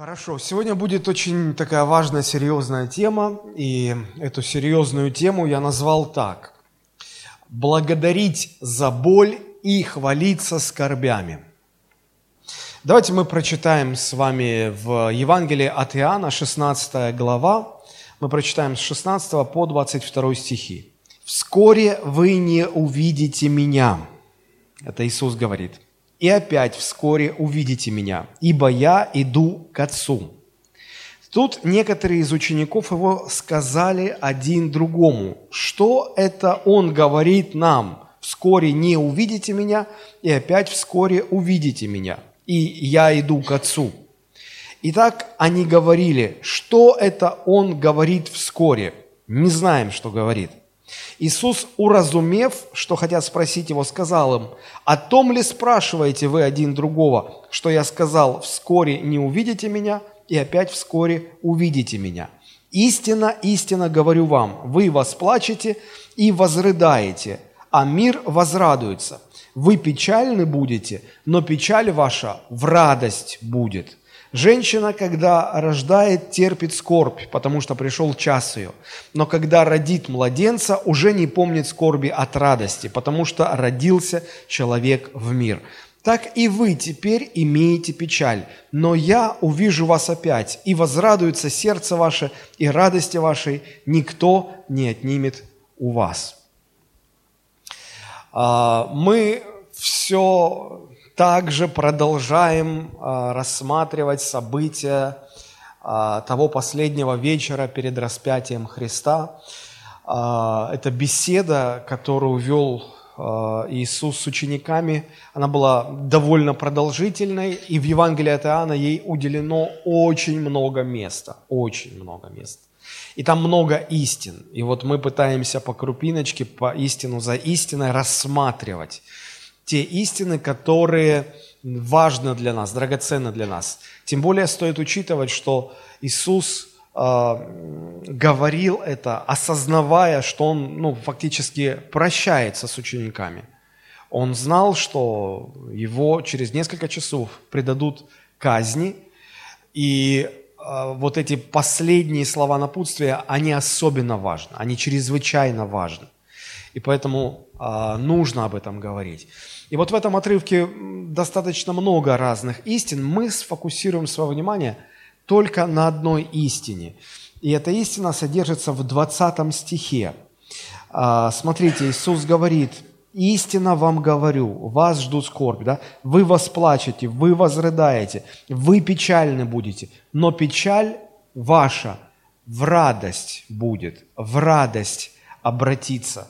Хорошо, сегодня будет очень такая важная, серьезная тема, и эту серьезную тему я назвал так. Благодарить за боль и хвалиться скорбями. Давайте мы прочитаем с вами в Евангелии от Иоанна, 16 глава, мы прочитаем с 16 по 22 стихи. «Вскоре вы не увидите меня». Это Иисус говорит – и опять вскоре увидите меня, ибо я иду к Отцу». Тут некоторые из учеников его сказали один другому, что это он говорит нам, вскоре не увидите меня, и опять вскоре увидите меня, и я иду к Отцу. Итак, они говорили, что это он говорит вскоре. Не знаем, что говорит. Иисус, уразумев, что хотят спросить его, сказал им, «О том ли спрашиваете вы один другого, что я сказал, вскоре не увидите меня, и опять вскоре увидите меня? Истина, истина говорю вам, вы восплачете и возрыдаете, а мир возрадуется. Вы печальны будете, но печаль ваша в радость будет». Женщина, когда рождает, терпит скорбь, потому что пришел час ее. Но когда родит младенца, уже не помнит скорби от радости, потому что родился человек в мир. Так и вы теперь имеете печаль, но я увижу вас опять, и возрадуется сердце ваше, и радости вашей никто не отнимет у вас. А, мы все также продолжаем а, рассматривать события а, того последнего вечера перед распятием Христа. А, это беседа, которую вел Иисус с учениками, она была довольно продолжительной, и в Евангелии от Иоанна ей уделено очень много места, очень много места. И там много истин. И вот мы пытаемся по крупиночке, по истину за истиной рассматривать те истины, которые важны для нас, драгоценны для нас. Тем более стоит учитывать, что Иисус э, говорил это, осознавая, что Он ну, фактически прощается с учениками. Он знал, что его через несколько часов предадут казни, и э, вот эти последние слова напутствия, они особенно важны, они чрезвычайно важны. И поэтому э, нужно об этом говорить. И вот в этом отрывке достаточно много разных истин. Мы сфокусируем свое внимание только на одной истине. И эта истина содержится в 20 стихе. А, смотрите, Иисус говорит, «Истинно вам говорю, вас ждут скорбь, да? вы восплачете, вы возрыдаете, вы печальны будете, но печаль ваша в радость будет, в радость обратиться».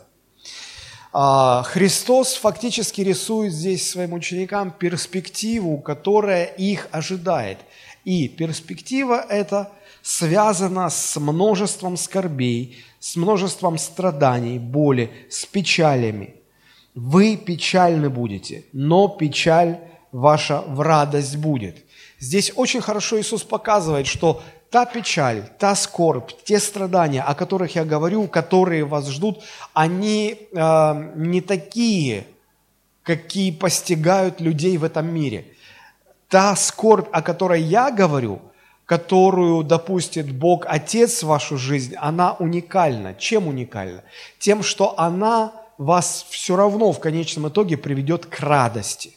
А, Христос фактически рисует здесь своим ученикам перспективу, которая их ожидает. И перспектива эта связана с множеством скорбей, с множеством страданий, боли, с печалями. Вы печальны будете, но печаль ваша в радость будет. Здесь очень хорошо Иисус показывает, что та печаль, та скорбь, те страдания, о которых я говорю, которые вас ждут, они э, не такие, какие постигают людей в этом мире. Та скорбь, о которой я говорю, которую допустит Бог Отец в вашу жизнь, она уникальна. Чем уникальна? Тем, что она вас все равно в конечном итоге приведет к радости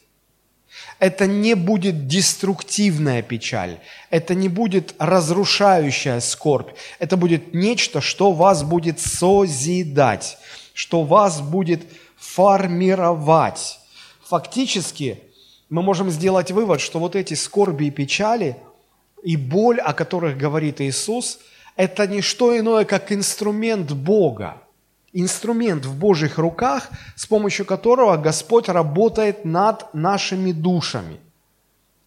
это не будет деструктивная печаль, это не будет разрушающая скорбь, это будет нечто, что вас будет созидать, что вас будет формировать. Фактически мы можем сделать вывод, что вот эти скорби и печали и боль, о которых говорит Иисус, это не что иное, как инструмент Бога – инструмент в Божьих руках, с помощью которого Господь работает над нашими душами.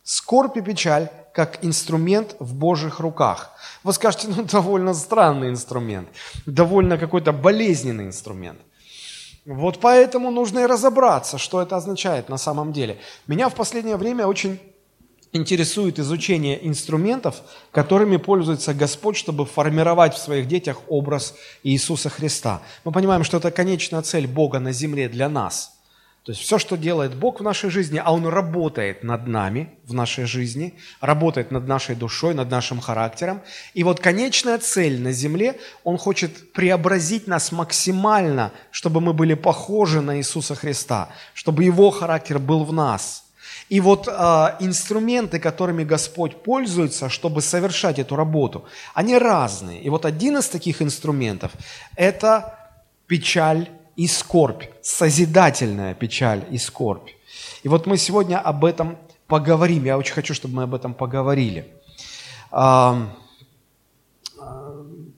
Скорбь и печаль как инструмент в Божьих руках. Вы скажете, ну, довольно странный инструмент, довольно какой-то болезненный инструмент. Вот поэтому нужно и разобраться, что это означает на самом деле. Меня в последнее время очень интересует изучение инструментов, которыми пользуется Господь, чтобы формировать в своих детях образ Иисуса Христа. Мы понимаем, что это конечная цель Бога на земле для нас. То есть все, что делает Бог в нашей жизни, а Он работает над нами в нашей жизни, работает над нашей душой, над нашим характером. И вот конечная цель на земле, Он хочет преобразить нас максимально, чтобы мы были похожи на Иисуса Христа, чтобы Его характер был в нас. И вот э, инструменты, которыми Господь пользуется, чтобы совершать эту работу, они разные. И вот один из таких инструментов – это печаль и скорбь, созидательная печаль и скорбь. И вот мы сегодня об этом поговорим. Я очень хочу, чтобы мы об этом поговорили.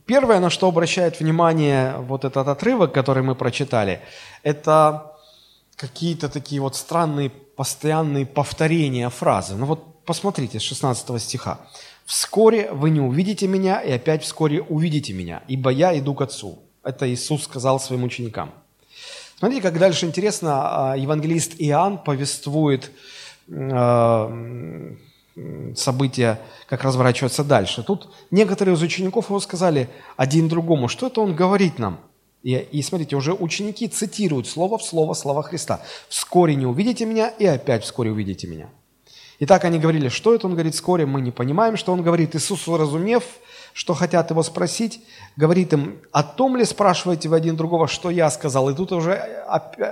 Первое, на что обращает внимание вот этот отрывок, который мы прочитали, это какие-то такие вот странные постоянные повторения фразы. Ну вот посмотрите с 16 стиха. «Вскоре вы не увидите меня, и опять вскоре увидите меня, ибо я иду к Отцу». Это Иисус сказал своим ученикам. Смотрите, как дальше интересно, а, евангелист Иоанн повествует а, события, как разворачиваться дальше. Тут некоторые из учеников его сказали один другому, что это он говорит нам? И, и смотрите, уже ученики цитируют слово в слово слова Христа. «Вскоре не увидите меня, и опять вскоре увидите меня». И так они говорили, что это он говорит вскоре, мы не понимаем, что он говорит. Иисус, разумев, что хотят его спросить, говорит им, о том ли спрашиваете вы один другого, что я сказал? И тут уже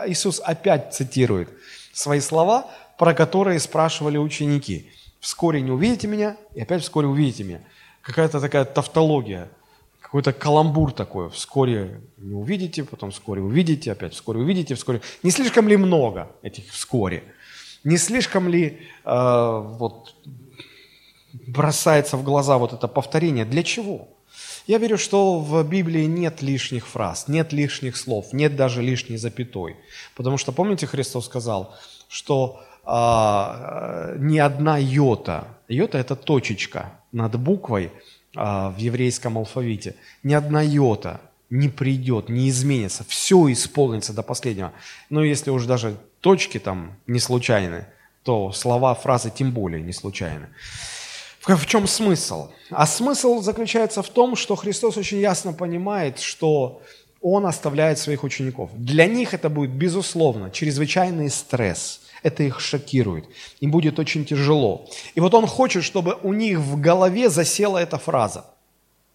Иисус опять цитирует свои слова, про которые спрашивали ученики. «Вскоре не увидите меня, и опять вскоре увидите меня». Какая-то такая тавтология, какой-то каламбур такой. Вскоре не увидите, потом вскоре увидите, опять вскоре увидите, вскоре. Не слишком ли много этих «вскоре»? Не слишком ли э, вот, бросается в глаза вот это повторение. Для чего? Я верю, что в Библии нет лишних фраз, нет лишних слов, нет даже лишней запятой. Потому что, помните, Христос сказал, что а, ни одна йота, йота это точечка над буквой в еврейском алфавите, ни одна йота не придет, не изменится, все исполнится до последнего. Но если уж даже точки там не случайны, то слова, фразы тем более не случайны. В чем смысл? А смысл заключается в том, что Христос очень ясно понимает, что Он оставляет своих учеников. Для них это будет, безусловно, чрезвычайный стресс. Это их шокирует. Им будет очень тяжело. И вот Он хочет, чтобы у них в голове засела эта фраза.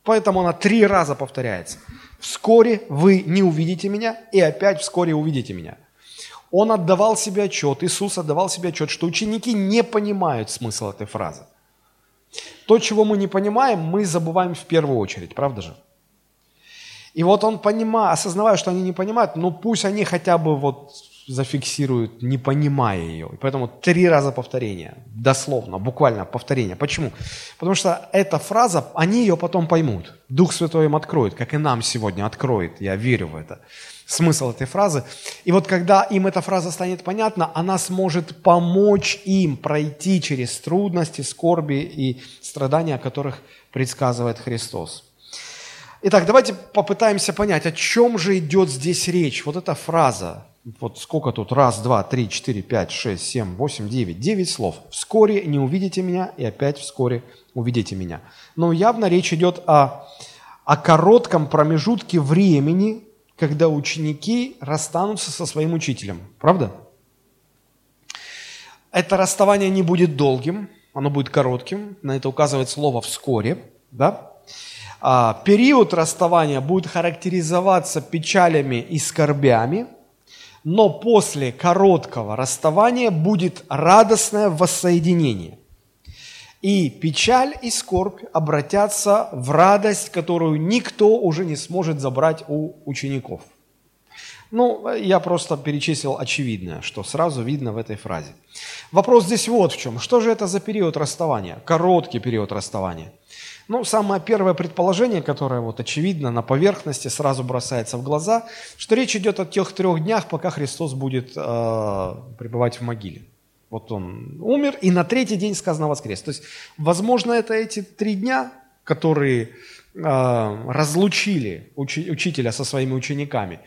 Поэтому она три раза повторяется. «Вскоре вы не увидите меня, и опять вскоре увидите меня». Он отдавал себе отчет, Иисус отдавал себе отчет, что ученики не понимают смысл этой фразы. То, чего мы не понимаем, мы забываем в первую очередь, правда же? И вот он понимает, осознавая, что они не понимают, ну пусть они хотя бы вот зафиксируют, не понимая ее. И поэтому три раза повторение, дословно, буквально повторение. Почему? Потому что эта фраза, они ее потом поймут. Дух Святой им откроет, как и нам сегодня откроет. Я верю в это смысл этой фразы. И вот когда им эта фраза станет понятна, она сможет помочь им пройти через трудности, скорби и страдания, о которых предсказывает Христос. Итак, давайте попытаемся понять, о чем же идет здесь речь. Вот эта фраза, вот сколько тут, раз, два, три, четыре, пять, шесть, семь, восемь, девять, девять слов. «Вскоре не увидите меня, и опять вскоре увидите меня». Но явно речь идет о, о коротком промежутке времени, когда ученики расстанутся со своим учителем. Правда? Это расставание не будет долгим, оно будет коротким. На это указывает слово «вскоре». Да? А, период расставания будет характеризоваться печалями и скорбями, но после короткого расставания будет радостное воссоединение. И печаль и скорбь обратятся в радость, которую никто уже не сможет забрать у учеников. Ну, я просто перечислил очевидное, что сразу видно в этой фразе. Вопрос здесь вот в чем. Что же это за период расставания? Короткий период расставания. Ну, самое первое предположение, которое вот очевидно на поверхности сразу бросается в глаза, что речь идет о тех трех днях, пока Христос будет э, пребывать в могиле. Вот он умер, и на третий день сказано воскрес. То есть, возможно, это эти три дня, которые э, разлучили учи, учителя со своими учениками.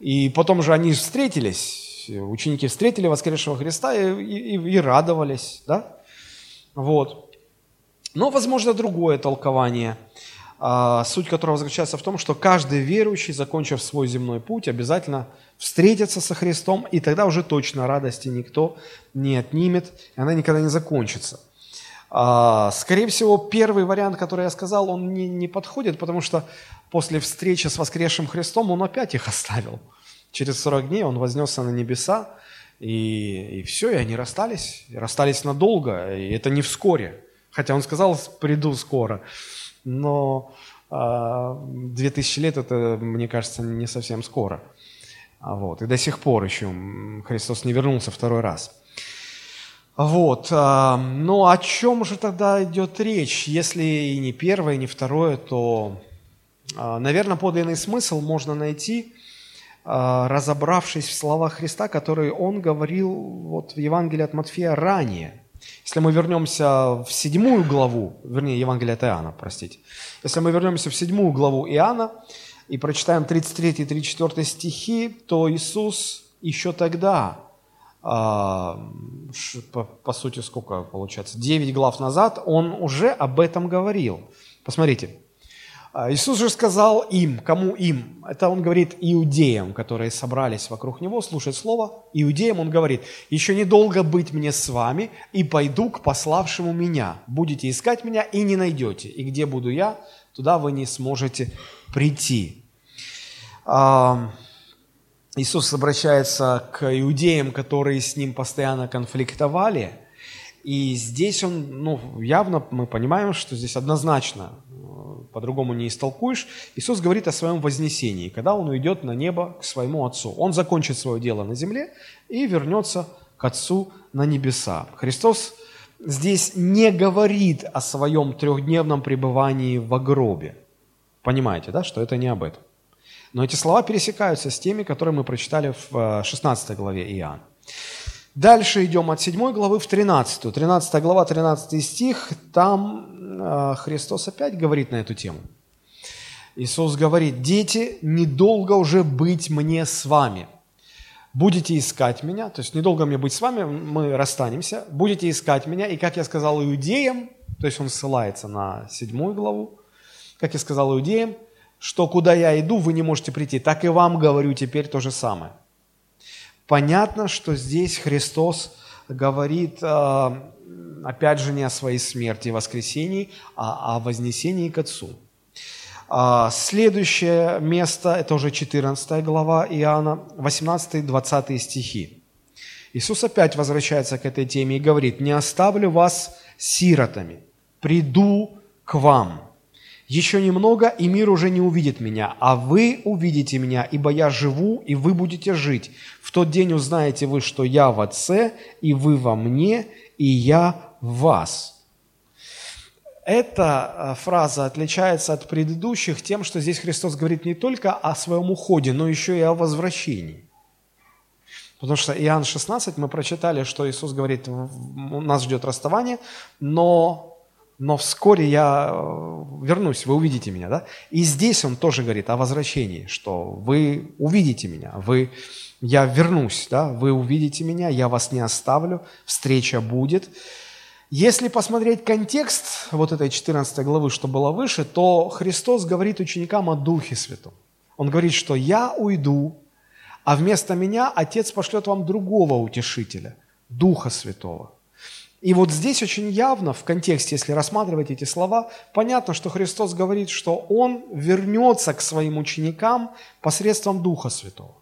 И потом же они встретились, ученики встретили воскресшего Христа и, и, и радовались, да? Вот. Но, возможно, другое толкование. а, суть которого заключается в том, что каждый верующий, закончив свой земной путь, обязательно встретится со Христом, и тогда уже точно радости никто не отнимет, и она никогда не закончится. А, скорее всего, первый вариант, который я сказал, он не, не подходит, потому что после встречи с воскресшим Христом он опять их оставил. Через 40 дней он вознесся на небеса, и, и все, и они расстались, и расстались надолго, и это не вскоре. Хотя он сказал, приду скоро но а, две тысячи лет это, мне кажется, не совсем скоро. А вот. И до сих пор еще Христос не вернулся второй раз. Вот. А, ну, о чем же тогда идет речь? Если и не первое, и не второе, то, наверное, подлинный смысл можно найти, разобравшись в словах Христа, которые Он говорил вот в Евангелии от Матфея ранее – если мы вернемся в седьмую главу, вернее, Евангелие от Иоанна, простите. Если мы вернемся в седьмую главу Иоанна и прочитаем 33 и 34 стихи, то Иисус еще тогда, а, по, сути, сколько получается, 9 глав назад, Он уже об этом говорил. Посмотрите, Иисус же сказал им, кому им? Это он говорит иудеям, которые собрались вокруг него слушать слово. Иудеям он говорит, еще недолго быть мне с вами, и пойду к пославшему меня. Будете искать меня и не найдете. И где буду я, туда вы не сможете прийти. А, Иисус обращается к иудеям, которые с ним постоянно конфликтовали. И здесь он, ну, явно мы понимаем, что здесь однозначно по-другому не истолкуешь. Иисус говорит о своем вознесении, когда Он уйдет на небо к своему Отцу. Он закончит свое дело на земле и вернется к Отцу на небеса. Христос здесь не говорит о своем трехдневном пребывании в гробе. Понимаете, да, что это не об этом. Но эти слова пересекаются с теми, которые мы прочитали в 16 э, главе Иоанна. Дальше идем от 7 главы в 13. 13 глава, 13 стих, там э, Христос опять говорит на эту тему. Иисус говорит, дети, недолго уже быть мне с вами. Будете искать меня, то есть недолго мне быть с вами, мы расстанемся, будете искать меня, и как я сказал иудеям, то есть он ссылается на седьмую главу, как я сказал иудеям, что куда я иду, вы не можете прийти, так и вам говорю теперь то же самое. Понятно, что здесь Христос говорит, э, опять же, не о своей смерти и воскресении, а о вознесении к Отцу. А, следующее место, это уже 14 глава Иоанна, 18-20 стихи. Иисус опять возвращается к этой теме и говорит, «Не оставлю вас сиротами, приду к вам». Еще немного, и мир уже не увидит меня, а вы увидите меня, ибо я живу, и вы будете жить. В тот день узнаете вы, что я в Отце, и вы во мне, и я в вас. Эта э, фраза отличается от предыдущих тем, что здесь Христос говорит не только о своем уходе, но еще и о возвращении. Потому что Иоанн 16 мы прочитали, что Иисус говорит, нас ждет расставание, но но вскоре я э, вернусь, вы увидите меня, да? И здесь он тоже говорит о возвращении, что вы увидите меня, вы, я вернусь, да? Вы увидите меня, я вас не оставлю, встреча будет. Если посмотреть контекст вот этой 14 главы, что было выше, то Христос говорит ученикам о Духе Святом. Он говорит, что я уйду, а вместо меня Отец пошлет вам другого утешителя, Духа Святого – и вот здесь очень явно, в контексте, если рассматривать эти слова, понятно, что Христос говорит, что Он вернется к своим ученикам посредством Духа Святого.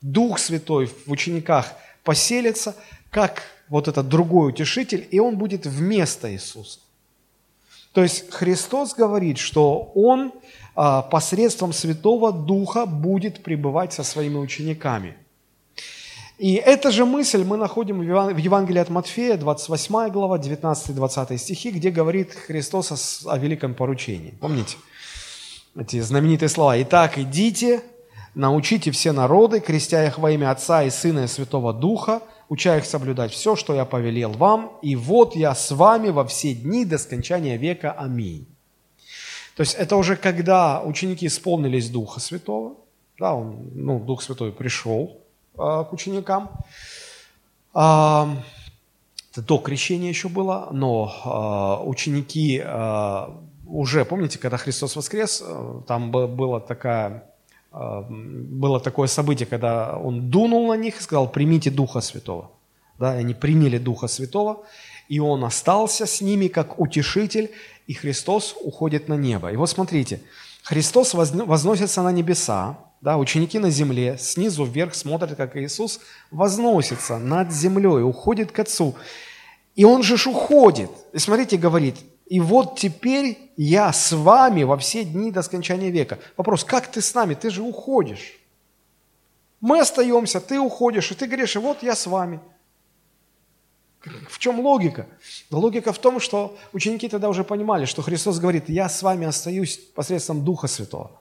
Дух Святой в учениках поселится, как вот этот другой утешитель, и Он будет вместо Иисуса. То есть Христос говорит, что Он а, посредством Святого Духа будет пребывать со своими учениками – и эта же мысль мы находим в Евангелии от Матфея, 28 глава, 19-20 стихи, где говорит Христос о, великом поручении. Помните эти знаменитые слова? «Итак, идите, научите все народы, крестя их во имя Отца и Сына и Святого Духа, уча их соблюдать все, что я повелел вам, и вот я с вами во все дни до скончания века. Аминь». То есть это уже когда ученики исполнились Духа Святого, да, он, ну, Дух Святой пришел, к ученикам. Это до крещения еще было, но э, ученики уже, помните, когда Христос воскрес, там было, такая, было такое событие, когда Он дунул на них и сказал, примите Духа Святого. Да, они приняли Духа Святого, и Он остался с ними как утешитель, и Христос уходит на небо. И вот смотрите, Христос возносится на небеса, да, ученики на земле, снизу вверх смотрят, как Иисус возносится над землей, уходит к Отцу. И Он же ж уходит. И смотрите, говорит, и вот теперь я с вами во все дни до скончания века. Вопрос, как ты с нами? Ты же уходишь. Мы остаемся, ты уходишь, и ты говоришь, и вот я с вами. В чем логика? Логика в том, что ученики тогда уже понимали, что Христос говорит, я с вами остаюсь посредством Духа Святого.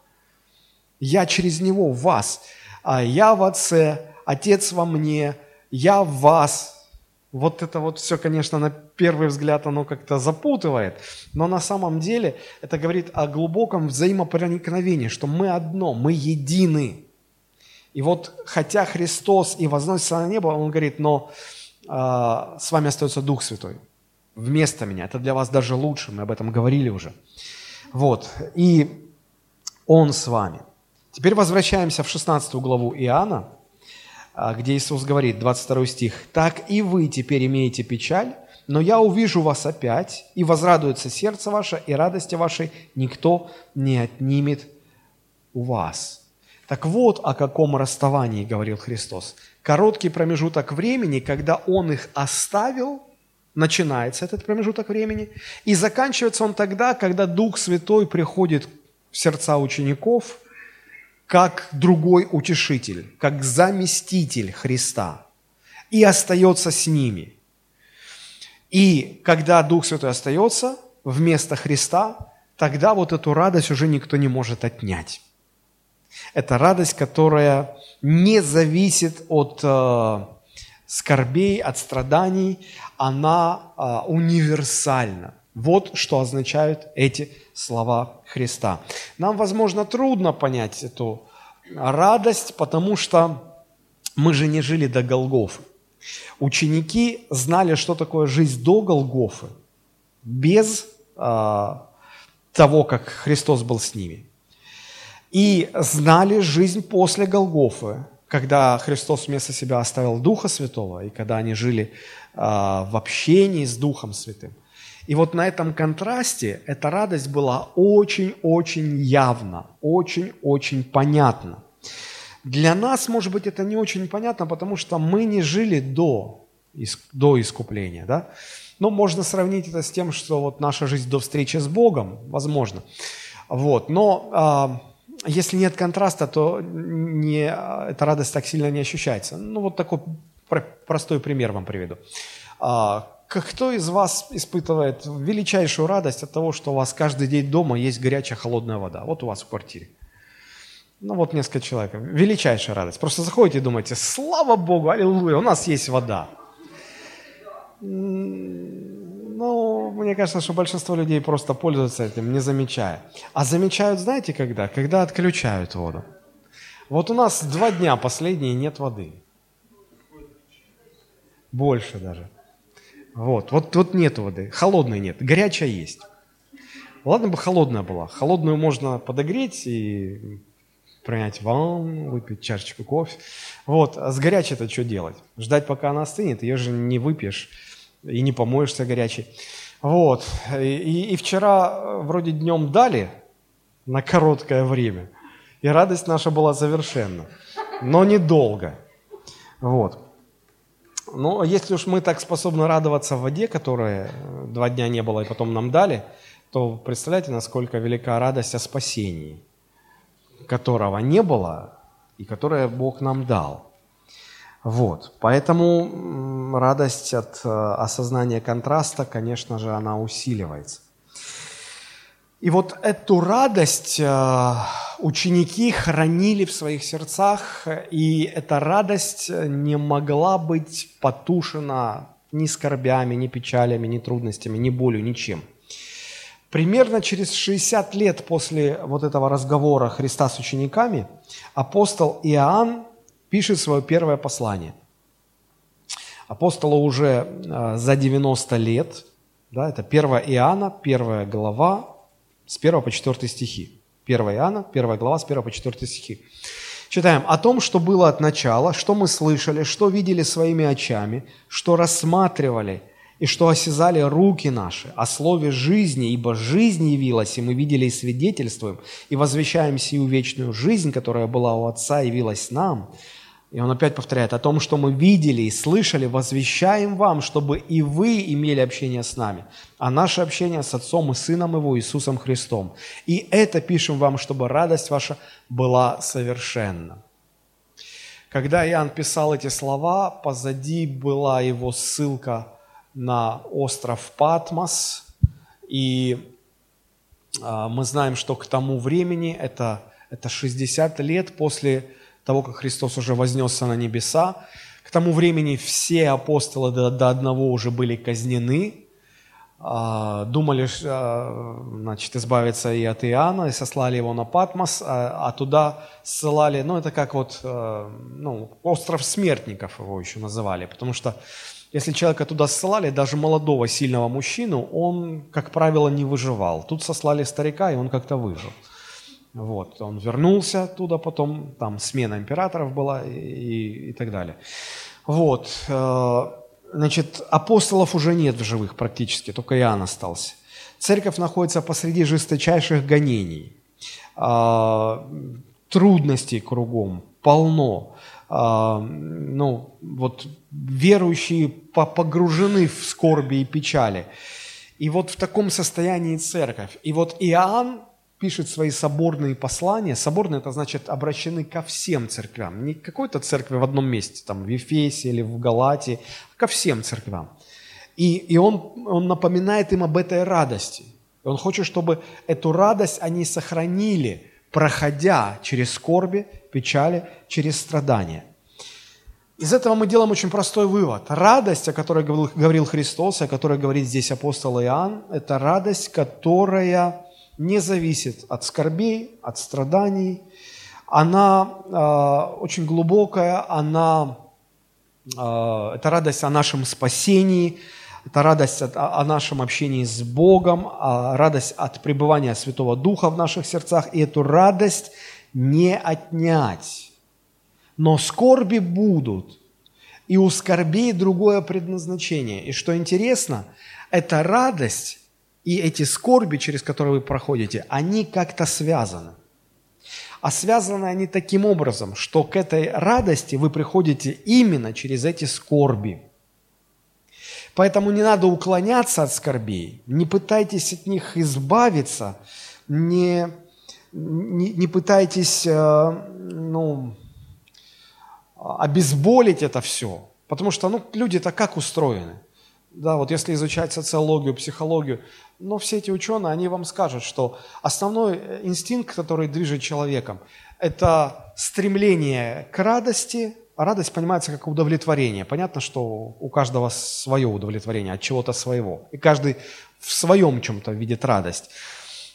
Я через Него в вас, а я в Отце, Отец во мне, я в вас, вот это вот все, конечно, на первый взгляд оно как-то запутывает, но на самом деле это говорит о глубоком взаимопроникновении, что мы одно, мы едины. И вот хотя Христос и возносится на небо, Он говорит, но э, с вами остается Дух Святой вместо меня. Это для вас даже лучше, мы об этом говорили уже. Вот, и Он с вами. Теперь возвращаемся в 16 главу Иоанна, а, где Иисус говорит, 22 стих, «Так и вы теперь имеете печаль, но я увижу вас опять, и возрадуется сердце ваше, и радости вашей никто не отнимет у вас». Так вот, о каком расставании говорил Христос. Короткий промежуток времени, когда Он их оставил, начинается этот промежуток времени, и заканчивается он тогда, когда Дух Святой приходит в сердца учеников – как другой утешитель, как заместитель Христа и остается с ними. И когда Дух Святой остается вместо Христа, тогда вот эту радость уже никто не может отнять. Это радость, которая не зависит от э, скорбей, от страданий, она э, универсальна. Вот что означают эти слова Христа. Нам, возможно, трудно понять эту радость, потому что мы же не жили до Голгофы. Ученики знали, что такое жизнь до Голгофы, без э, того, как Христос был с ними. И знали жизнь после Голгофы, когда Христос вместо себя оставил Духа Святого, и когда они жили э, в общении с Духом Святым – и вот на этом контрасте эта радость была очень-очень явна, очень-очень понятна. Для нас, может быть, это не очень понятно, потому что мы не жили до, до искупления. Да? Но можно сравнить это с тем, что вот наша жизнь до встречи с Богом, возможно. Вот. Но а, если нет контраста, то не, эта радость так сильно не ощущается. Ну, вот такой простой пример вам приведу. А, кто из вас испытывает величайшую радость от того, что у вас каждый день дома есть горячая холодная вода? Вот у вас в квартире. Ну вот несколько человек. Величайшая радость. Просто заходите и думаете, слава Богу, аллилуйя, у нас есть вода. Ну, мне кажется, что большинство людей просто пользуются этим, не замечая. А замечают, знаете, когда? Когда отключают воду. Вот у нас два дня последние нет воды. Больше даже. Вот, вот, вот нет воды, холодной нет, горячая есть. Ладно бы холодная была. Холодную можно подогреть и принять ванну, выпить чашечку кофе. Вот, а с горячей это что делать? Ждать, пока она остынет, ее же не выпьешь и не помоешься горячей. Вот, и, и вчера э, вроде днем дали на короткое время, и радость наша была совершенна, но недолго. Вот. Но если уж мы так способны радоваться в воде, которая э, два дня не было и потом нам дали, то представляете, насколько велика радость о спасении, которого не было и которое Бог нам дал. Вот. Поэтому радость от э, осознания контраста, конечно же, она усиливается. И вот эту радость э, ученики хранили в своих сердцах, и эта радость не могла быть потушена ни скорбями, ни печалями, ни трудностями, ни болью, ничем. Примерно через 60 лет после вот этого разговора Христа с учениками апостол Иоанн пишет свое первое послание. Апостолу уже э, за 90 лет, да, это 1 Иоанна, первая глава, с 1 по 4 стихи. 1 Иоанна, 1 глава, с 1 по 4 стихи. Читаем о том, что было от начала, что мы слышали, что видели своими очами, что рассматривали и что осязали руки наши о слове жизни, ибо жизнь явилась, и мы видели и свидетельствуем, и возвещаем сию вечную жизнь, которая была у Отца, явилась нам. И он опять повторяет о том, что мы видели и слышали, возвещаем вам, чтобы и вы имели общение с нами, а наше общение с Отцом и Сыном Его, Иисусом Христом. И это пишем вам, чтобы радость ваша была совершенна. Когда Иоанн писал эти слова, позади была его ссылка на остров Патмос, и а, мы знаем, что к тому времени, это, это 60 лет после того, как Христос уже вознесся на небеса. К тому времени все апостолы до, до одного уже были казнены, а, думали, а, значит, избавиться и от Иоанна, и сослали его на Патмос, а, а туда ссылали, ну, это как вот, ну, остров смертников его еще называли, потому что если человека туда ссылали, даже молодого, сильного мужчину, он, как правило, не выживал. Тут сослали старика, и он как-то выжил. Вот, он вернулся оттуда потом, там смена императоров была и, и так далее. Вот, э, значит, апостолов уже нет в живых практически, только Иоанн остался. Церковь находится посреди жесточайших гонений, э, трудностей кругом, полно. Э, ну, вот верующие погружены в скорби и печали. И вот в таком состоянии церковь. И вот Иоанн пишет свои соборные послания. Соборные – это значит обращены ко всем церквям. Не к какой-то церкви в одном месте, там в Ефесе или в Галатии, а ко всем церквям. И, и он, он напоминает им об этой радости. Он хочет, чтобы эту радость они сохранили, проходя через скорби, печали, через страдания. Из этого мы делаем очень простой вывод. Радость, о которой говорил Христос, о которой говорит здесь апостол Иоанн, это радость, которая не зависит от скорбей, от страданий. Она э, очень глубокая, она, э, это радость о нашем спасении, это радость от, о нашем общении с Богом, а радость от пребывания Святого Духа в наших сердцах. И эту радость не отнять. Но скорби будут, и у скорбей другое предназначение. И что интересно, эта радость и эти скорби, через которые вы проходите, они как-то связаны. А связаны они таким образом, что к этой радости вы приходите именно через эти скорби. Поэтому не надо уклоняться от скорбей, не пытайтесь от них избавиться, не, не, не пытайтесь э, ну, обезболить это все. Потому что ну, люди-то как устроены? Да, вот если изучать социологию, психологию, но все эти ученые, они вам скажут, что основной э, инстинкт, который движет человеком, это стремление к радости. Радость понимается как удовлетворение. Понятно, что у каждого свое удовлетворение от чего-то своего. И каждый в своем чем-то видит радость.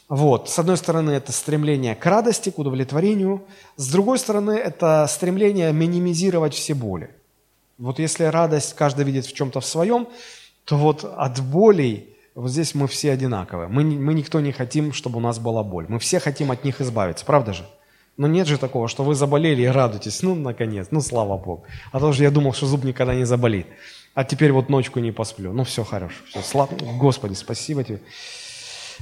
Вот. С одной стороны, это стремление к радости, к удовлетворению. С другой стороны, это стремление минимизировать все боли. Вот если радость каждый видит в чем-то в своем, то вот от болей вот здесь мы все одинаковые. Мы, мы никто не хотим, чтобы у нас была боль. Мы все хотим от них избавиться, правда же? Но нет же такого, что вы заболели и радуетесь. Ну, наконец, ну, слава Богу. А то же я думал, что зуб никогда не заболит. А теперь вот ночку не посплю. Ну, все хорошо. Все, слава... Господи, спасибо тебе.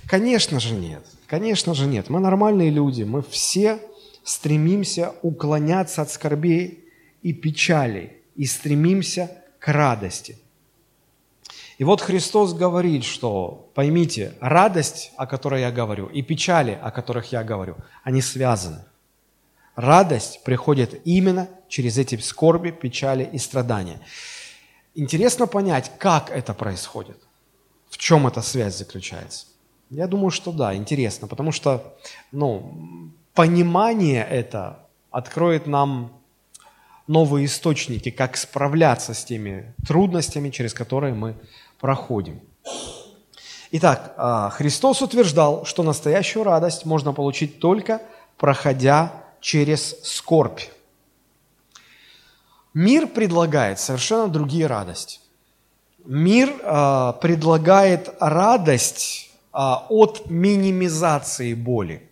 Конечно же нет. Конечно же нет. Мы нормальные люди. Мы все стремимся уклоняться от скорбей и печали. И стремимся к радости. И вот Христос говорит, что поймите, радость, о которой я говорю, и печали, о которых я говорю, они связаны. Радость приходит именно через эти скорби, печали и страдания. Интересно понять, как это происходит, в чем эта связь заключается. Я думаю, что да, интересно, потому что ну, понимание это откроет нам новые источники, как справляться с теми трудностями, через которые мы проходим. Итак, а, Христос утверждал, что настоящую радость можно получить только проходя через скорбь. Мир предлагает совершенно другие радости. Мир э, предлагает радость а, от минимизации боли.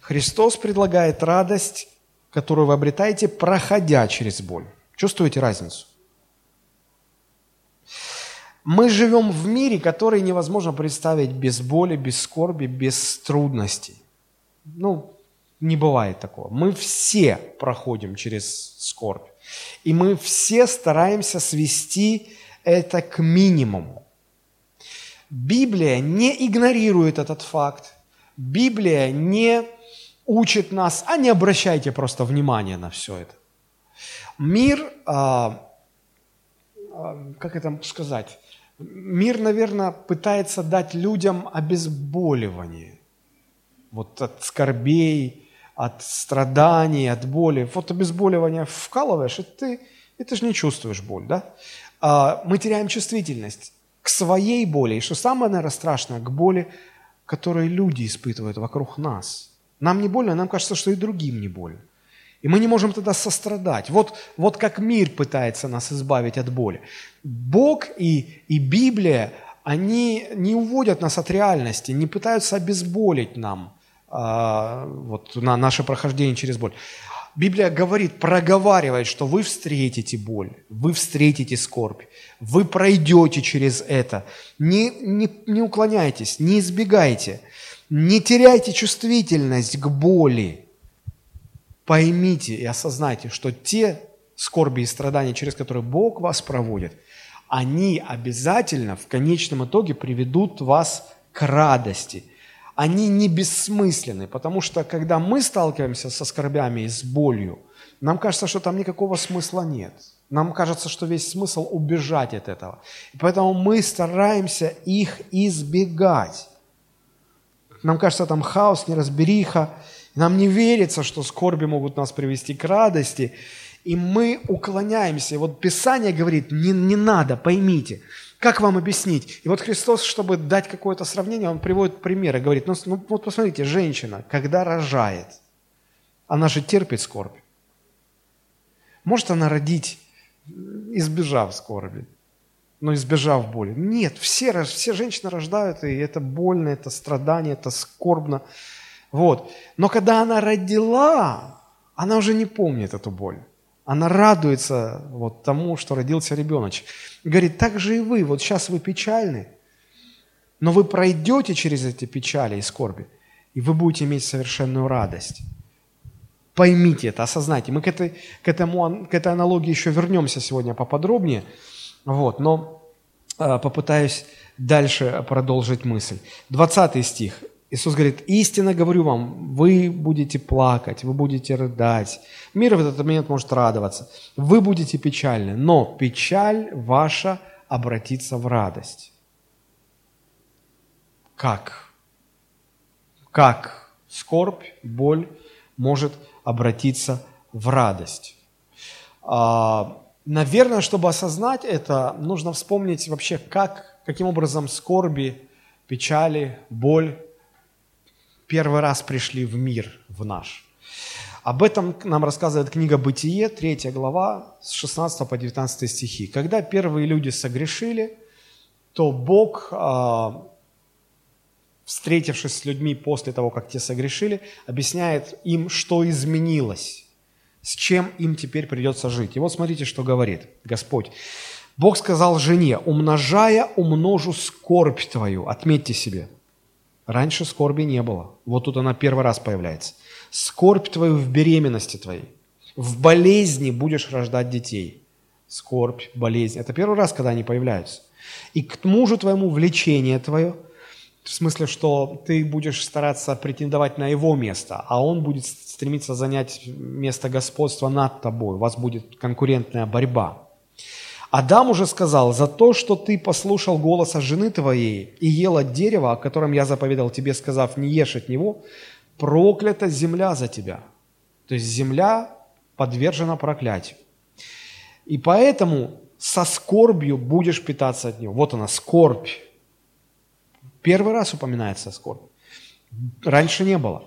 Христос предлагает радость, которую вы обретаете, проходя через боль. Чувствуете разницу? Мы живем в мире, который невозможно представить без боли, без скорби, без трудностей. Ну, не бывает такого. Мы все проходим через скорбь. И мы все стараемся свести это к минимуму. Библия не игнорирует этот факт. Библия не учит нас, а не обращайте просто внимания на все это. Мир, а, а, как это сказать, мир, наверное, пытается дать людям обезболивание. Вот от скорбей, от страданий, от боли. Вот обезболивание вкалываешь, и ты, и ты же не чувствуешь боль, да? А, мы теряем чувствительность к своей боли. И что самое, наверное, страшное, к боли, которую люди испытывают вокруг нас. Нам не больно, нам кажется, что и другим не больно. И мы не можем тогда сострадать. Вот, вот как мир пытается нас избавить от боли. Бог и, и Библия, они не уводят нас от реальности, не пытаются обезболить нам а, вот, на наше прохождение через боль. Библия говорит, проговаривает, что вы встретите боль, вы встретите скорбь, вы пройдете через это. Не, не, не уклоняйтесь, не избегайте, не теряйте чувствительность к боли. Поймите и осознайте, что те скорби и страдания, через которые Бог вас проводит, они обязательно в конечном итоге приведут вас к радости – они не бессмысленны, потому что когда мы сталкиваемся со скорбями и с болью, нам кажется, что там никакого смысла нет. Нам кажется, что весь смысл убежать от этого. И поэтому мы стараемся их избегать. Нам кажется, там хаос, неразбериха. Нам не верится, что скорби могут нас привести к радости. И мы уклоняемся. Вот Писание говорит, не, не надо, поймите. Как вам объяснить? И вот Христос, чтобы дать какое-то сравнение, он приводит примеры, говорит, ну, ну вот посмотрите, женщина, когда рожает, она же терпит скорбь. Может она родить, избежав скорби, но избежав боли? Нет, все, все женщины рождают, и это больно, это страдание, это скорбно. Вот. Но когда она родила, она уже не помнит эту боль. Она радуется вот тому, что родился ребеночек. Говорит, так же и вы, вот сейчас вы печальны, но вы пройдете через эти печали и скорби, и вы будете иметь совершенную радость. Поймите это, осознайте. Мы к этой, к этому, к этой аналогии еще вернемся сегодня поподробнее, вот, но э, попытаюсь дальше продолжить мысль. 20 стих. Иисус говорит, истинно говорю вам, вы будете плакать, вы будете рыдать. Мир в этот момент может радоваться. Вы будете печальны, но печаль ваша обратится в радость. Как? Как скорбь, боль может обратиться в радость? А, наверное, чтобы осознать это, нужно вспомнить вообще, как, каким образом скорби, печали, боль первый раз пришли в мир, в наш. Об этом нам рассказывает книга «Бытие», 3 глава, с 16 по 19 стихи. Когда первые люди согрешили, то Бог, а, встретившись с людьми после того, как те согрешили, объясняет им, что изменилось, с чем им теперь придется жить. И вот смотрите, что говорит Господь. Бог сказал жене, умножая, умножу скорбь твою. Отметьте себе – Раньше скорби не было. Вот тут она первый раз появляется. Скорбь твою в беременности твоей. В болезни будешь рождать детей. Скорбь, болезнь. Это первый раз, когда они появляются. И к мужу твоему влечение твое, в смысле, что ты будешь стараться претендовать на его место, а он будет стремиться занять место господства над тобой. У вас будет конкурентная борьба. Адам уже сказал, за то, что ты послушал голоса жены твоей и ел от дерева, о котором я заповедал тебе, сказав, не ешь от него, проклята земля за тебя. То есть земля подвержена проклятию. И поэтому со скорбью будешь питаться от него. Вот она, скорбь. Первый раз упоминается скорбь. Раньше не было.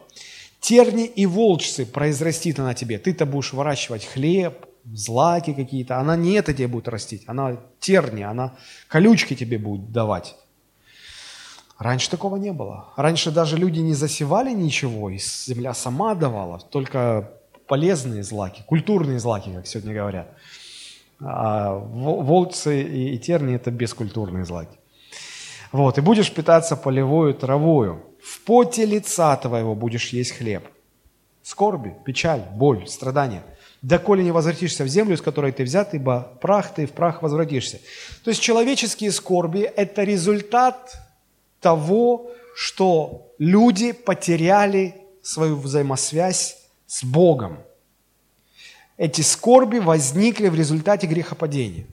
Терни и волчцы произрастит она тебе. Ты-то будешь выращивать хлеб, злаки какие-то, она не это тебе будет растить, она терни, она колючки тебе будет давать. Раньше такого не было. Раньше даже люди не засевали ничего, и земля сама давала, только полезные злаки, культурные злаки, как сегодня говорят. А волцы и терни – это бескультурные злаки. Вот, и будешь питаться полевою травою. В поте лица твоего будешь есть хлеб. Скорби, печаль, боль, страдания. Доколе не возвратишься в землю, из которой ты взят, ибо прах ты в прах возвратишься. То есть человеческие скорби – это результат того, что люди потеряли свою взаимосвязь с Богом. Эти скорби возникли в результате грехопадения.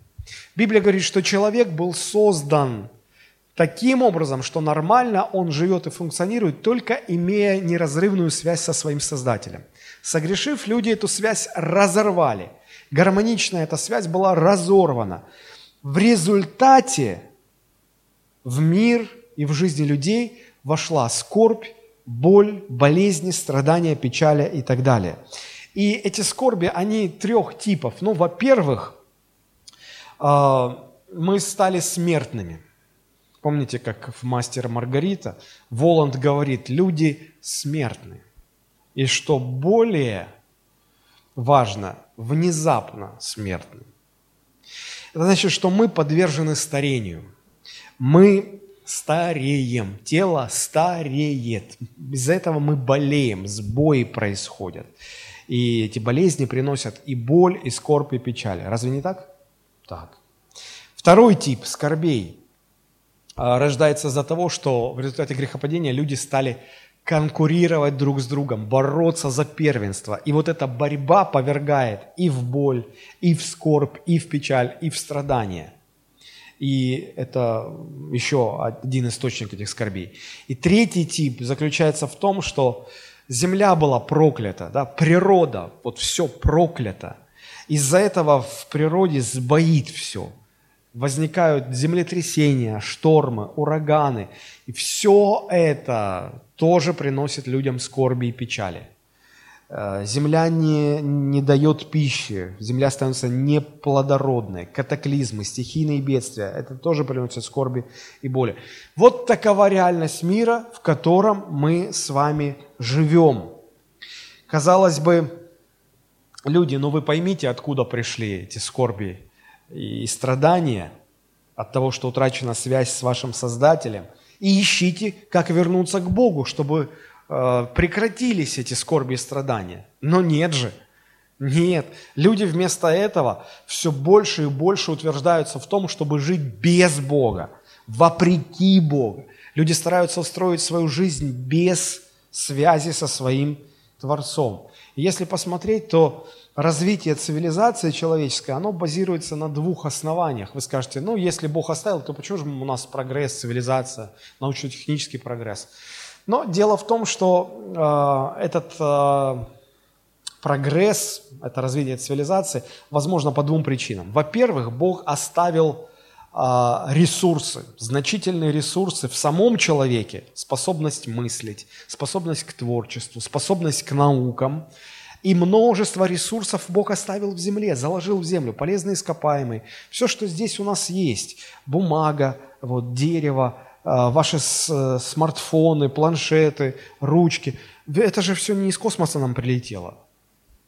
Библия говорит, что человек был создан таким образом, что нормально он живет и функционирует, только имея неразрывную связь со своим Создателем. Согрешив, люди эту связь разорвали. Гармоничная эта связь была разорвана. В результате в мир и в жизни людей вошла скорбь, боль, болезни, страдания, печали и так далее. И эти скорби, они трех типов. Ну, во-первых, а, мы стали смертными. Помните, как в «Мастера Маргарита» Воланд говорит, люди смертны. И что более важно, внезапно смертны. Это значит, что мы подвержены старению. Мы стареем, тело стареет. Из-за этого мы болеем, сбои происходят. И эти болезни приносят и боль, и скорбь, и печаль. Разве не так? Так. Второй тип скорбей а, рождается из-за того, что в результате грехопадения люди стали конкурировать друг с другом, бороться за первенство. И вот эта борьба повергает и в боль, и в скорбь, и в печаль, и в страдания. И это еще один источник этих скорбей. И третий тип заключается в том, что земля была проклята, да, природа, вот все проклято. Из-за этого в природе сбоит все. Возникают землетрясения, штормы, ураганы. И все это тоже приносит людям скорби и печали. Э, земля не, не дает пищи, земля становится неплодородной, катаклизмы, стихийные бедствия, это тоже приносит скорби и боли. Вот такова реальность мира, в котором мы с вами живем. Казалось бы, люди, ну вы поймите, откуда пришли эти скорби и страдания от того, что утрачена связь с вашим Создателем, и ищите, как вернуться к Богу, чтобы Э, прекратились эти скорби и страдания. Но нет же. Нет. Люди вместо этого все больше и больше утверждаются в том, чтобы жить без Бога, вопреки Богу. Люди стараются устроить свою жизнь без связи со своим Творцом. И если посмотреть, то развитие цивилизации человеческой, оно базируется на двух основаниях. Вы скажете, ну, если Бог оставил, то почему же у нас прогресс, цивилизация, научно-технический прогресс? Но дело в том, что э, этот э, прогресс, это развитие цивилизации, возможно по двум причинам. Во-первых, Бог оставил э, ресурсы, значительные ресурсы в самом человеке, способность мыслить, способность к творчеству, способность к наукам. И множество ресурсов Бог оставил в земле, заложил в землю, полезные ископаемые. Все, что здесь у нас есть, бумага, вот, дерево, а, ваши э, смартфоны, планшеты, ручки. Это же все не из космоса нам прилетело.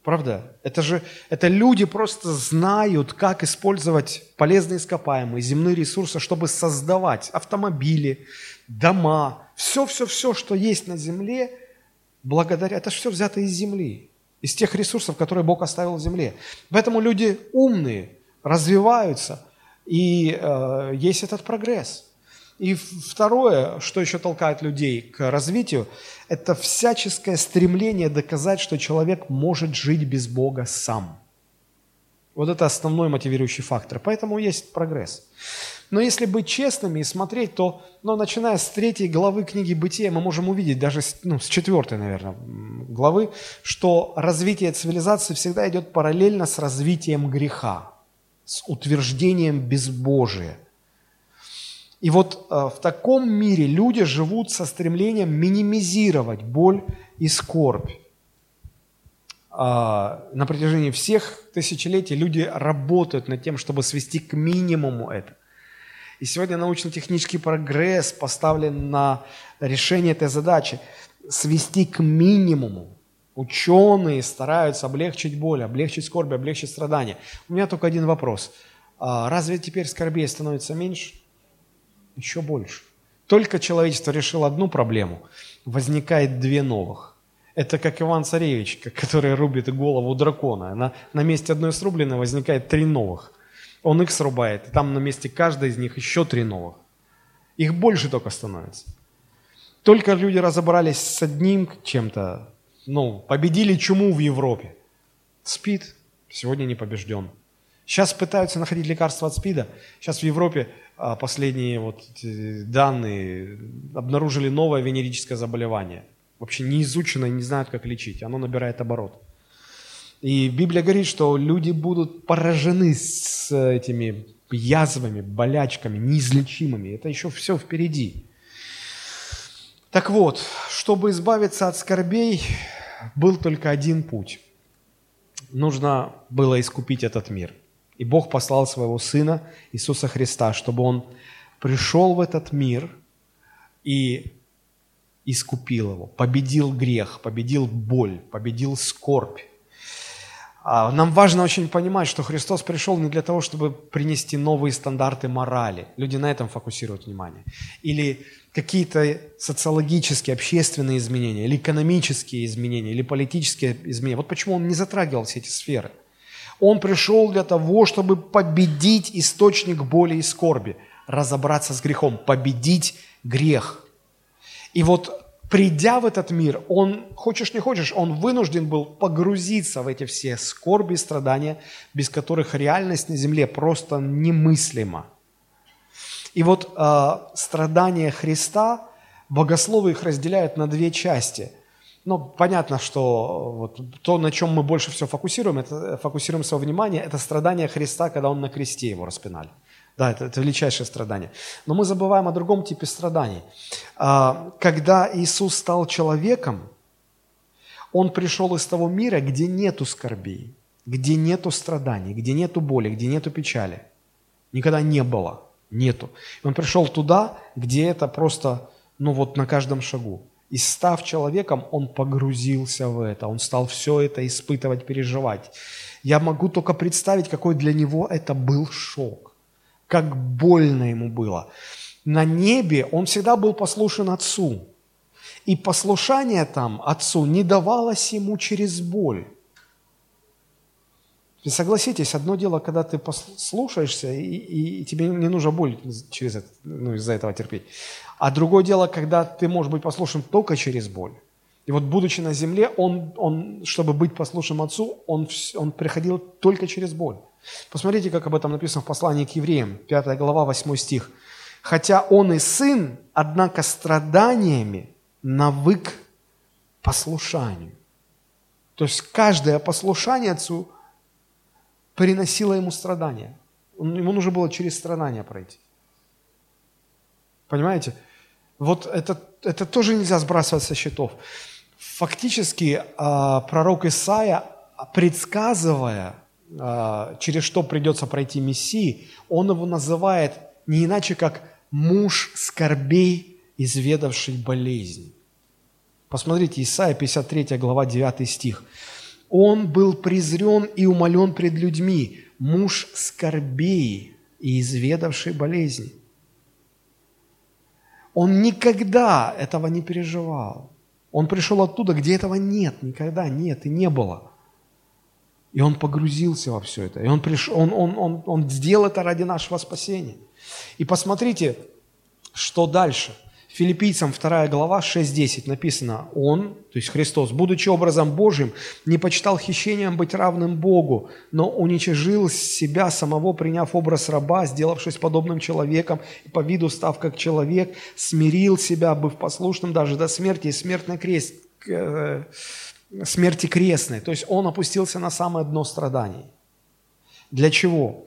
Правда? Это же это люди просто знают, как использовать полезные ископаемые, земные ресурсы, чтобы создавать автомобили, дома, все-все-все, что есть на Земле, благодаря, это же все взято из Земли, из тех ресурсов, которые Бог оставил в Земле. Поэтому люди умные, развиваются, и э, есть этот прогресс – и второе, что еще толкает людей к развитию, это всяческое стремление доказать, что человек может жить без Бога сам. Вот это основной мотивирующий фактор. Поэтому есть прогресс. Но если быть честными и смотреть, то, ну, начиная с третьей главы книги «Бытия», мы можем увидеть, даже с, ну, с четвертой, наверное, главы, что развитие цивилизации всегда идет параллельно с развитием греха, с утверждением безбожия – и вот э, в таком мире люди живут со стремлением минимизировать боль и скорбь. А, на протяжении всех тысячелетий люди работают над тем, чтобы свести к минимуму это. И сегодня научно-технический прогресс поставлен на решение этой задачи – свести к минимуму. Ученые стараются облегчить боль, облегчить скорбь, облегчить страдания. У меня только один вопрос. А разве теперь скорбей становится меньше? Еще больше. Только человечество решило одну проблему, возникает две новых. Это как Иван Царевич, который рубит голову дракона. На, на месте одной срубленной возникает три новых. Он их срубает, и там на месте каждой из них еще три новых. Их больше только становится. Только люди разобрались с одним чем-то, ну, победили чуму в Европе. Спит, сегодня не побежден. Сейчас пытаются находить лекарства от СПИДа. Сейчас в Европе а, последние вот данные обнаружили новое венерическое заболевание. Вообще не изучено, не знают, как лечить. Оно набирает оборот. И Библия говорит, что люди будут поражены с этими язвами, болячками, неизлечимыми. Это еще все впереди. Так вот, чтобы избавиться от скорбей, был только один путь. Нужно было искупить этот мир. И Бог послал своего Сына Иисуса Христа, чтобы Он пришел в этот мир и искупил его, победил грех, победил боль, победил скорбь. А, нам важно очень понимать, что Христос пришел не для того, чтобы принести новые стандарты морали. Люди на этом фокусируют внимание. Или какие-то социологические, общественные изменения, или экономические изменения, или политические изменения. Вот почему он не затрагивал все эти сферы. Он пришел для того, чтобы победить источник боли и скорби, разобраться с грехом, победить грех. И вот придя в этот мир, он, хочешь не хочешь, он вынужден был погрузиться в эти все скорби и страдания, без которых реальность на земле просто немыслима. И вот э, страдания Христа, богословы их разделяют на две части. Ну, понятно, что вот то, на чем мы больше всего фокусируем, это фокусируем свое внимание, это страдания Христа, когда Он на кресте его распинали. Да, это, это величайшее страдание. Но мы забываем о другом типе страданий. А, когда Иисус стал человеком, Он пришел из того мира, где нету скорбей, где нету страданий, где нету боли, где нету печали. Никогда не было, нету. Он пришел туда, где это просто, ну вот на каждом шагу. И став человеком, он погрузился в это, он стал все это испытывать, переживать. Я могу только представить, какой для него это был шок, как больно ему было. На небе он всегда был послушен Отцу, и послушание там Отцу не давалось ему через боль. Вы согласитесь, одно дело, когда ты слушаешься, и, и, и тебе не нужно боль через это, ну, из-за этого терпеть. А другое дело, когда ты можешь быть послушен только через боль. И вот будучи на земле, он, он чтобы быть послушным Отцу, он, он приходил только через боль. Посмотрите, как об этом написано в послании к евреям, 5 глава, 8 стих. «Хотя он и сын, однако страданиями навык послушанию». То есть каждое послушание Отцу приносило ему страдания. Ему нужно было через страдания пройти. Понимаете? Вот это, это тоже нельзя сбрасывать со счетов. Фактически а, пророк Исаия, предсказывая, а, через что придется пройти Мессии, он его называет не иначе, как муж скорбей, изведавший болезнь. Посмотрите, Исаия 53 глава 9 стих. «Он был презрен и умолен пред людьми, муж скорбей и изведавший болезни». Он никогда этого не переживал. Он пришел оттуда, где этого нет, никогда нет и не было. И он погрузился во все это. И он, пришел, он, он, он, он сделал это ради нашего спасения. И посмотрите, что дальше – Филиппийцам 2 глава 6.10 написано, Он, то есть Христос, будучи образом Божьим, не почитал хищением быть равным Богу, но уничижил себя самого, приняв образ раба, сделавшись подобным человеком, и по виду став как человек, смирил себя, быв послушным даже до смерти, и смертной крест, э, смерти крестной. То есть Он опустился на самое дно страданий. Для чего?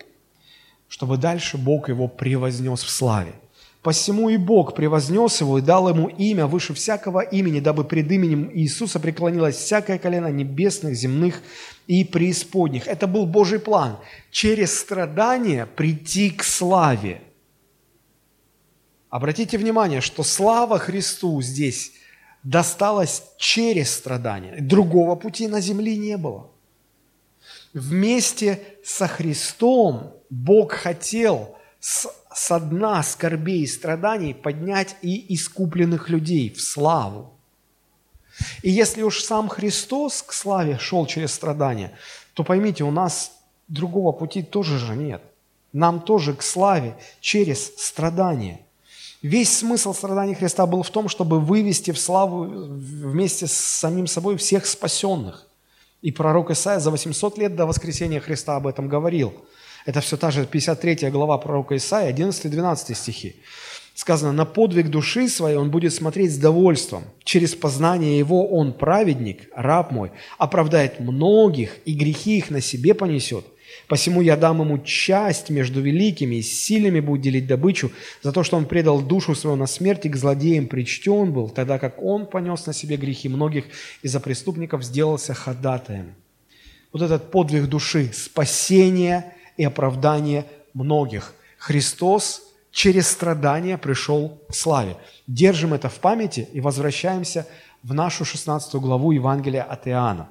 Чтобы дальше Бог его превознес в славе. Посему и Бог превознес его и дал ему имя выше всякого имени, дабы пред именем Иисуса преклонилось всякое колено небесных, земных и преисподних. Это был Божий план. Через страдания прийти к славе. Обратите внимание, что слава Христу здесь досталась через страдания. Другого пути на земле не было. Вместе со Христом Бог хотел с, с дна скорбей и страданий поднять и искупленных людей в славу. И если уж сам Христос к славе шел через страдания, то поймите, у нас другого пути тоже же нет. Нам тоже к славе через страдания. Весь смысл страданий Христа был в том, чтобы вывести в славу вместе с самим собой всех спасенных. И пророк Исаия за 800 лет до воскресения Христа об этом говорил. Это все та же 53 глава пророка Исаия, 11-12 стихи. Сказано, на подвиг души своей он будет смотреть с довольством. Через познание его он, праведник, раб мой, оправдает многих, и грехи их на себе понесет. Посему я дам ему часть между великими, и сильными будет делить добычу за то, что он предал душу свою на смерть и к злодеям причтен был, тогда как он понес на себе грехи многих и за преступников сделался ходатаем. Вот этот подвиг души, спасение и оправдание многих. Христос через страдания пришел к славе. Держим это в памяти и возвращаемся в нашу 16 главу Евангелия от Иоанна.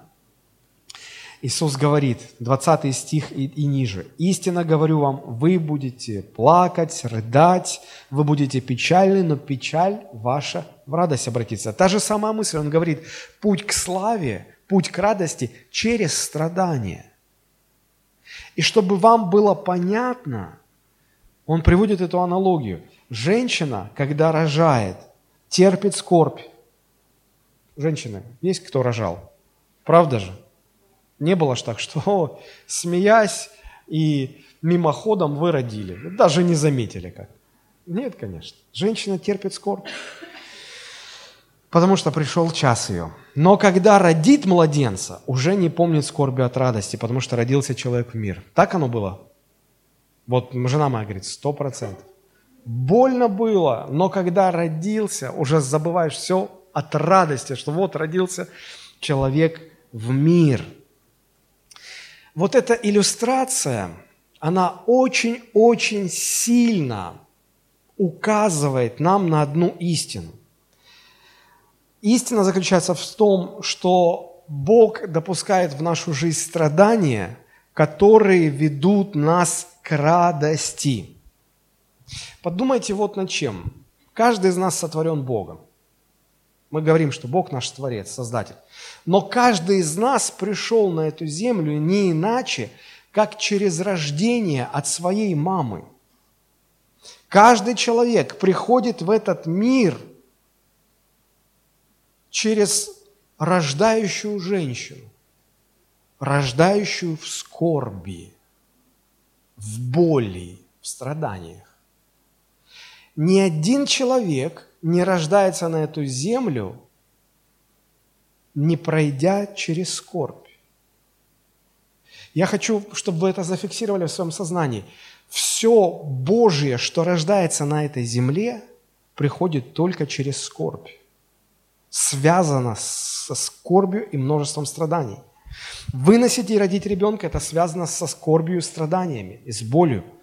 Иисус говорит, 20 стих и, и ниже, «Истинно говорю вам, вы будете плакать, рыдать, вы будете печальны, но печаль ваша в радость обратится». Та же самая мысль, Он говорит, путь к славе, путь к радости через страдания. И чтобы вам было понятно, Он приводит эту аналогию. Женщина, когда рожает, терпит скорбь. Женщины, есть кто рожал? Правда же? Не было ж так, что смеясь и мимоходом вы родили. Даже не заметили как. Нет, конечно. Женщина терпит скорбь, потому что пришел час ее. Но когда родит младенца, уже не помнит скорби от радости, потому что родился человек в мир. Так оно было? Вот жена моя говорит, сто процентов. Больно было, но когда родился, уже забываешь все от радости, что вот родился человек в мир – вот эта иллюстрация, она очень-очень сильно указывает нам на одну истину. Истина заключается в том, что Бог допускает в нашу жизнь страдания, которые ведут нас к радости. Подумайте вот над чем. Каждый из нас сотворен Богом. Мы говорим, что Бог наш Творец, Создатель. Но каждый из нас пришел на эту землю не иначе, как через рождение от своей мамы. Каждый человек приходит в этот мир через рождающую женщину, рождающую в скорби, в боли, в страданиях. Ни один человек – не рождается на эту землю, не пройдя через скорбь. Я хочу, чтобы вы это зафиксировали в своем сознании. Все Божье, что рождается на этой земле, приходит только через скорбь. Связано со скорбью и множеством страданий. Выносить и родить ребенка – это связано со скорбью и страданиями, и с болью –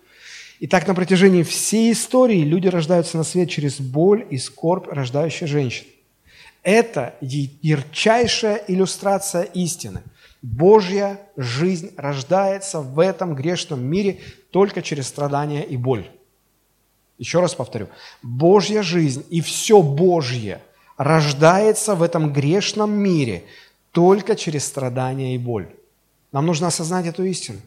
и так на протяжении всей истории люди рождаются на свет через боль и скорбь рождающей женщины. Это ярчайшая иллюстрация истины. Божья жизнь рождается в этом грешном мире только через страдания и боль. Еще раз повторю. Божья жизнь и все Божье рождается в этом грешном мире только через страдания и боль. Нам нужно осознать эту истину.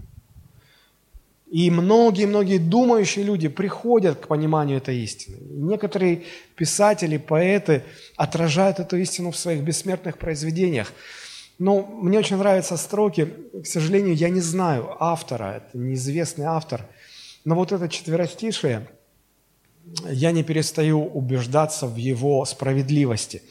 И многие-многие думающие люди приходят к пониманию этой истины. некоторые писатели, поэты отражают эту истину в своих бессмертных произведениях. Но мне очень нравятся строки, к сожалению, я не знаю автора, это неизвестный автор, но вот это четверостишее, я не перестаю убеждаться в его справедливости.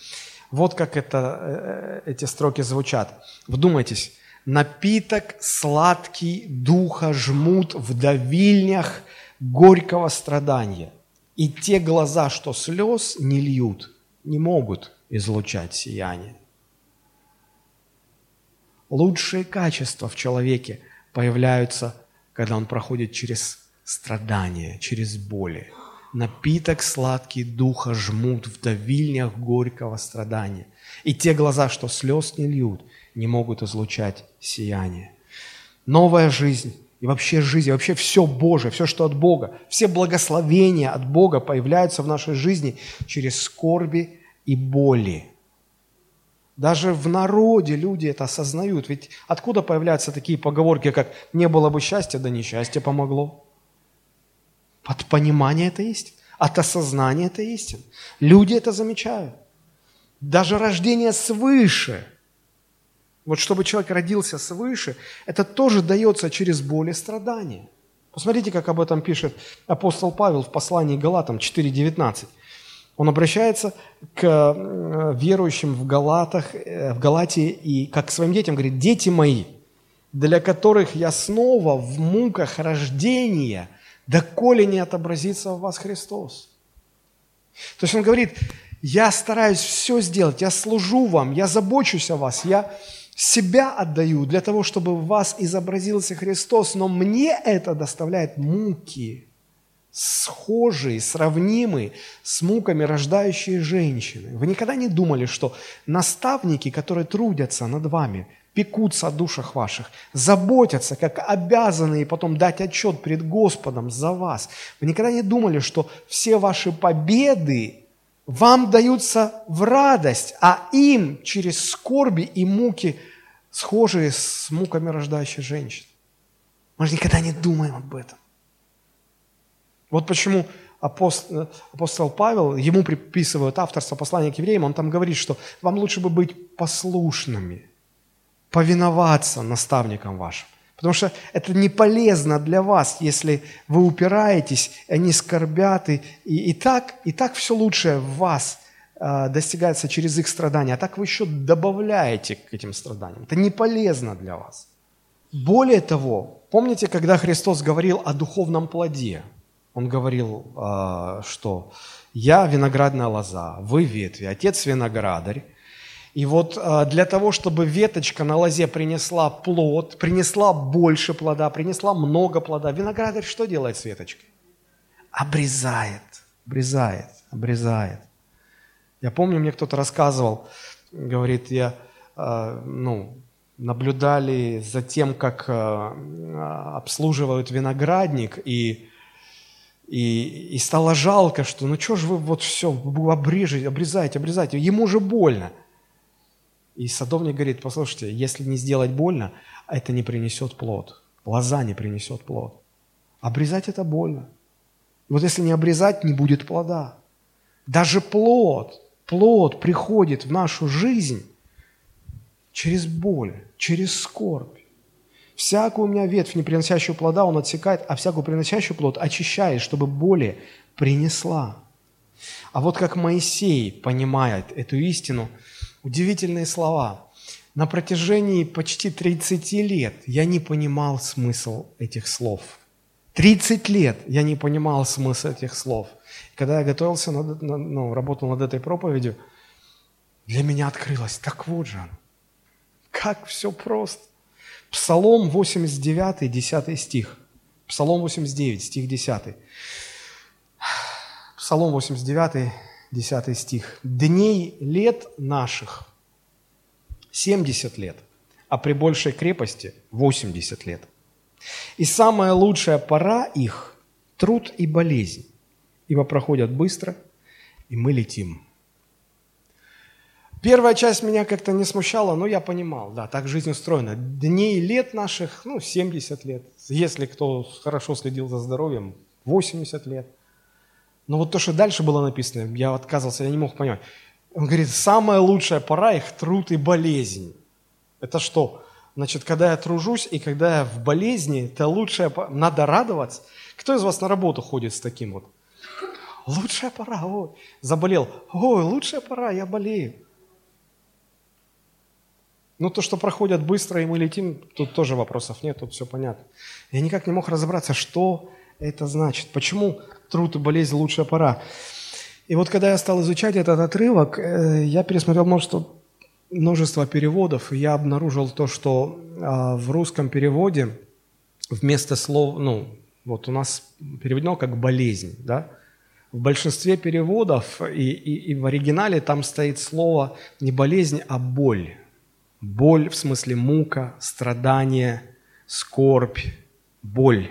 Вот как это, э, эти строки звучат. Вдумайтесь напиток сладкий духа жмут в давильнях горького страдания. И те глаза, что слез не льют, не могут излучать сияние. Лучшие качества в человеке появляются, когда он проходит через страдания, через боли. Напиток сладкий духа жмут в давильнях горького страдания. И те глаза, что слез не льют, не могут излучать сияние. Новая жизнь и вообще жизнь, и вообще все Божие, все, что от Бога, все благословения от Бога появляются в нашей жизни через скорби и боли. Даже в народе люди это осознают. Ведь откуда появляются такие поговорки, как «не было бы счастья, да несчастье помогло»? От понимания это истина, от осознания это истина. Люди это замечают. Даже рождение свыше, вот чтобы человек родился свыше, это тоже дается через боль и страдания. Посмотрите, как об этом пишет апостол Павел в послании Галатам 4.19. Он обращается к э, верующим в, Галатах, э, в Галатии и как к своим детям говорит, «Дети мои, для которых я снова в муках рождения, доколе не отобразится в вас Христос». То есть он говорит, я стараюсь все сделать, я служу вам, я забочусь о вас, я себя отдаю для того, чтобы в вас изобразился Христос, но мне это доставляет муки схожие, сравнимые с муками рождающие женщины. Вы никогда не думали, что наставники, которые трудятся над вами, пекутся о душах ваших, заботятся, как обязанные потом дать отчет перед Господом за вас. Вы никогда не думали, что все ваши победы вам даются в радость, а им через скорби и муки, схожие с муками рождающей женщины. Мы же никогда не думаем об этом. Вот почему апостол, Павел, ему приписывают авторство послания к евреям, он там говорит, что вам лучше бы быть послушными, повиноваться наставникам вашим. Потому что это не полезно для вас, если вы упираетесь, они скорбят, и, и, и, так, и так все лучшее в вас э, достигается через их страдания, а так вы еще добавляете к этим страданиям. Это не полезно для вас. Более того, помните, когда Христос говорил о духовном плоде – он говорил, а, что я виноградная лоза, вы ветви, отец виноградарь. И вот а, для того, чтобы веточка на лозе принесла плод, принесла больше плода, принесла много плода, виноградарь что делает с веточкой? Обрезает, обрезает, обрезает. Я помню, мне кто-то рассказывал, говорит, я, а, ну, наблюдали за тем, как обслуживают виноградник, и и, и стало жалко, что ну что же вы вот все обрежете, обрезаете, обрезаете, ему же больно. И садовник говорит, послушайте, если не сделать больно, это не принесет плод. Лоза не принесет плод. Обрезать это больно. Вот если не обрезать, не будет плода. Даже плод, плод приходит в нашу жизнь через боль, через скорбь. Всякую у меня ветвь, не приносящую плода, он отсекает, а всякую приносящую плод очищает, чтобы более принесла. А вот как Моисей понимает эту истину, удивительные слова. На протяжении почти 30 лет я не понимал смысл этих слов. 30 лет я не понимал смысл этих слов. Когда я готовился, над, ну, работал над этой проповедью, для меня открылось, так вот же. Как все просто. Псалом 89, 10 стих. Псалом 89, стих 10. Псалом 89, 10 стих. «Дней лет наших 70 лет, а при большей крепости 80 лет. И самая лучшая пора их – труд и болезнь, ибо проходят быстро, и мы летим». Первая часть меня как-то не смущала, но я понимал, да, так жизнь устроена. Дней лет наших, ну, 70 лет. Если кто хорошо следил за здоровьем, 80 лет. Но вот то, что дальше было написано, я отказывался, я не мог понимать. Он говорит, самая лучшая пора их труд и болезнь. Это что? Значит, когда я тружусь и когда я в болезни, это лучшая пора. Надо радоваться. Кто из вас на работу ходит с таким вот? Лучшая пора, ой, заболел. Ой, лучшая пора, я болею. Ну, то, что проходят быстро, и мы летим, тут тоже вопросов нет, тут все понятно. Я никак не мог разобраться, что это значит. Почему труд и болезнь лучшая пора? И вот когда я стал изучать этот отрывок, э, я пересмотрел множество, множество переводов, и я обнаружил то, что а, в русском переводе вместо слов, ну, вот у нас переведено как болезнь, да? В большинстве переводов и, и, и в оригинале там стоит слово не болезнь, а боль. Боль в смысле мука, страдание, скорбь, боль.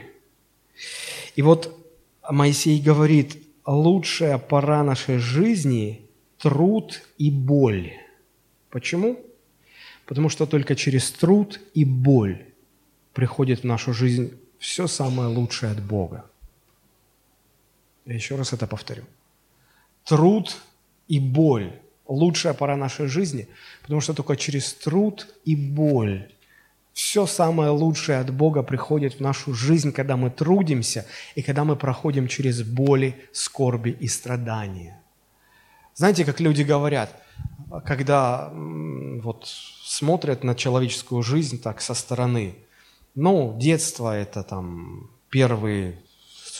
И вот Моисей говорит, лучшая пора нашей жизни – труд и боль. Почему? Потому что только через труд и боль приходит в нашу жизнь все самое лучшее от Бога. Я еще раз это повторю. Труд и боль – лучшая пора нашей жизни, потому что только через труд и боль все самое лучшее от Бога приходит в нашу жизнь, когда мы трудимся и когда мы проходим через боли, скорби и страдания. Знаете, как люди говорят, когда вот смотрят на человеческую жизнь так со стороны, ну, детство – это там первые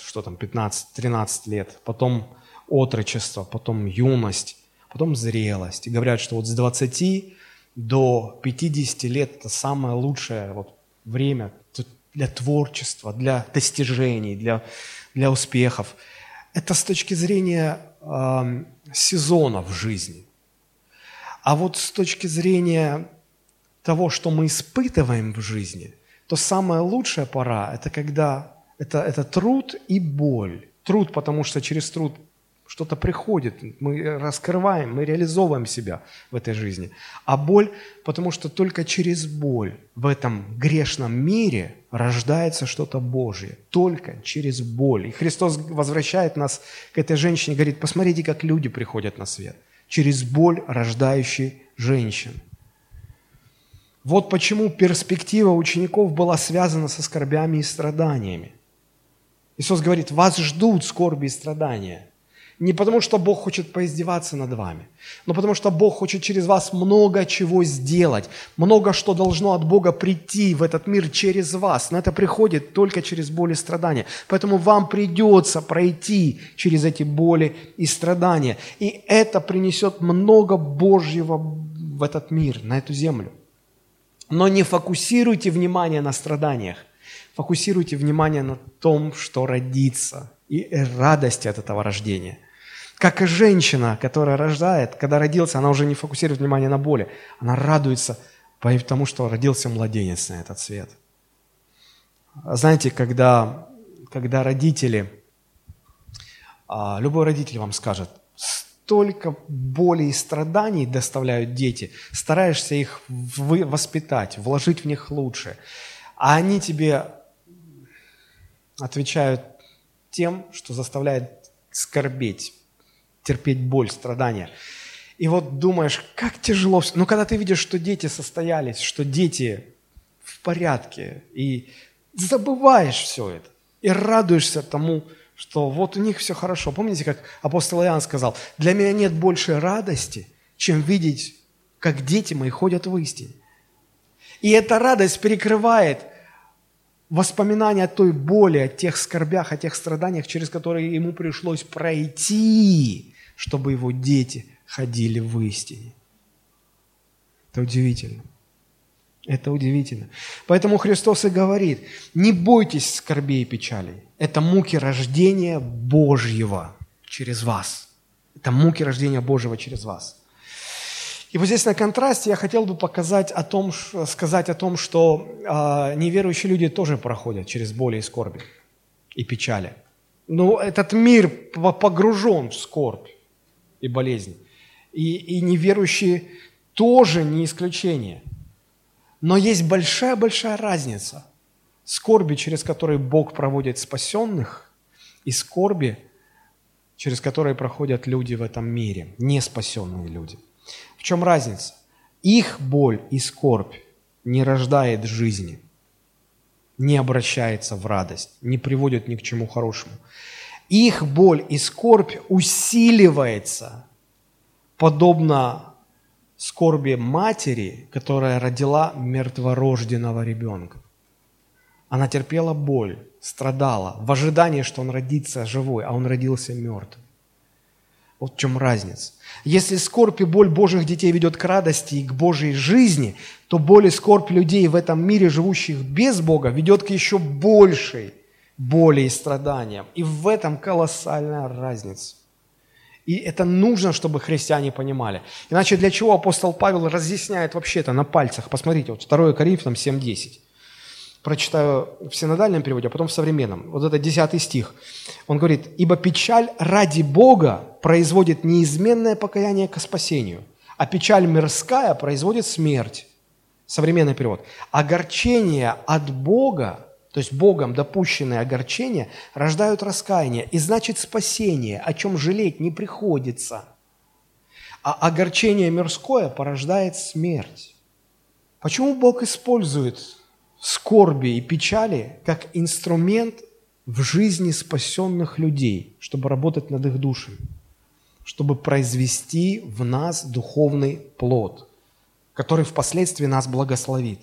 что там, 15-13 лет, потом отрочество, потом юность, потом зрелость. И говорят, что вот с 20 до 50 лет это самое лучшее вот время для творчества, для достижений, для, для успехов. Это с точки зрения э, сезона в жизни. А вот с точки зрения того, что мы испытываем в жизни, то самая лучшая пора – это когда это, это труд и боль. Труд, потому что через труд что-то приходит, мы раскрываем, мы реализовываем себя в этой жизни. А боль, потому что только через боль в этом грешном мире рождается что-то Божье. Только через боль. И Христос возвращает нас к этой женщине, говорит, посмотрите, как люди приходят на свет. Через боль рождающей женщин. Вот почему перспектива учеников была связана со скорбями и страданиями. Иисус говорит, вас ждут скорби и страдания. Не потому, что Бог хочет поиздеваться над вами, но потому, что Бог хочет через вас много чего сделать, много что должно от Бога прийти в этот мир через вас. Но это приходит только через боли и страдания. Поэтому вам придется пройти через эти боли и страдания. И это принесет много Божьего в этот мир, на эту землю. Но не фокусируйте внимание на страданиях. Фокусируйте внимание на том, что родится, и радости от этого рождения. Как и женщина, которая рождает, когда родился, она уже не фокусирует внимание на боли, она радуется потому, что родился младенец на этот свет. Знаете, когда, когда родители, а, любой родитель вам скажет, столько боли и страданий доставляют дети, стараешься их воспитать, вложить в них лучше, а они тебе отвечают тем, что заставляет скорбеть, терпеть боль, страдания. И вот думаешь, как тяжело. Но когда ты видишь, что дети состоялись, что дети в порядке, и забываешь все это, и радуешься тому, что вот у них все хорошо. Помните, как апостол Иоанн сказал, для меня нет большей радости, чем видеть, как дети мои ходят в истине. И эта радость перекрывает воспоминания о той боли, о тех скорбях, о тех страданиях, через которые ему пришлось пройти, чтобы его дети ходили в истине. Это удивительно. Это удивительно. Поэтому Христос и говорит, не бойтесь скорбей и печалей. Это муки рождения Божьего через вас. Это муки рождения Божьего через вас. И вот здесь на контрасте я хотел бы показать о том, сказать о том, что э, неверующие люди тоже проходят через боли и скорби и печали. Но этот мир погружен в скорбь и болезнь. И, и неверующие тоже не исключение. Но есть большая-большая разница. Скорби, через которые Бог проводит спасенных, и скорби, через которые проходят люди в этом мире, не спасенные люди – в чем разница? Их боль и скорбь не рождает жизни, не обращается в радость, не приводит ни к чему хорошему. Их боль и скорбь усиливается, подобно скорби матери, которая родила мертворожденного ребенка. Она терпела боль, страдала в ожидании, что он родится живой, а он родился мертвым. Вот в чем разница. Если скорбь и боль Божьих детей ведет к радости и к Божьей жизни, то боль и скорбь людей в этом мире, живущих без Бога, ведет к еще большей боли и страданиям. И в этом колоссальная разница. И это нужно, чтобы христиане понимали. Иначе для чего апостол Павел разъясняет вообще это на пальцах? Посмотрите, вот 2 Коринфянам 7.10. Прочитаю в синодальном переводе, а потом в современном. Вот это 10 стих. Он говорит, «Ибо печаль ради Бога производит неизменное покаяние к спасению, а печаль мирская производит смерть». Современный перевод. «Огорчение от Бога то есть Богом допущенные огорчения рождают раскаяние, и значит спасение, о чем жалеть не приходится. А огорчение мирское порождает смерть. Почему Бог использует скорби и печали как инструмент в жизни спасенных людей, чтобы работать над их душами, чтобы произвести в нас духовный плод, который впоследствии нас благословит?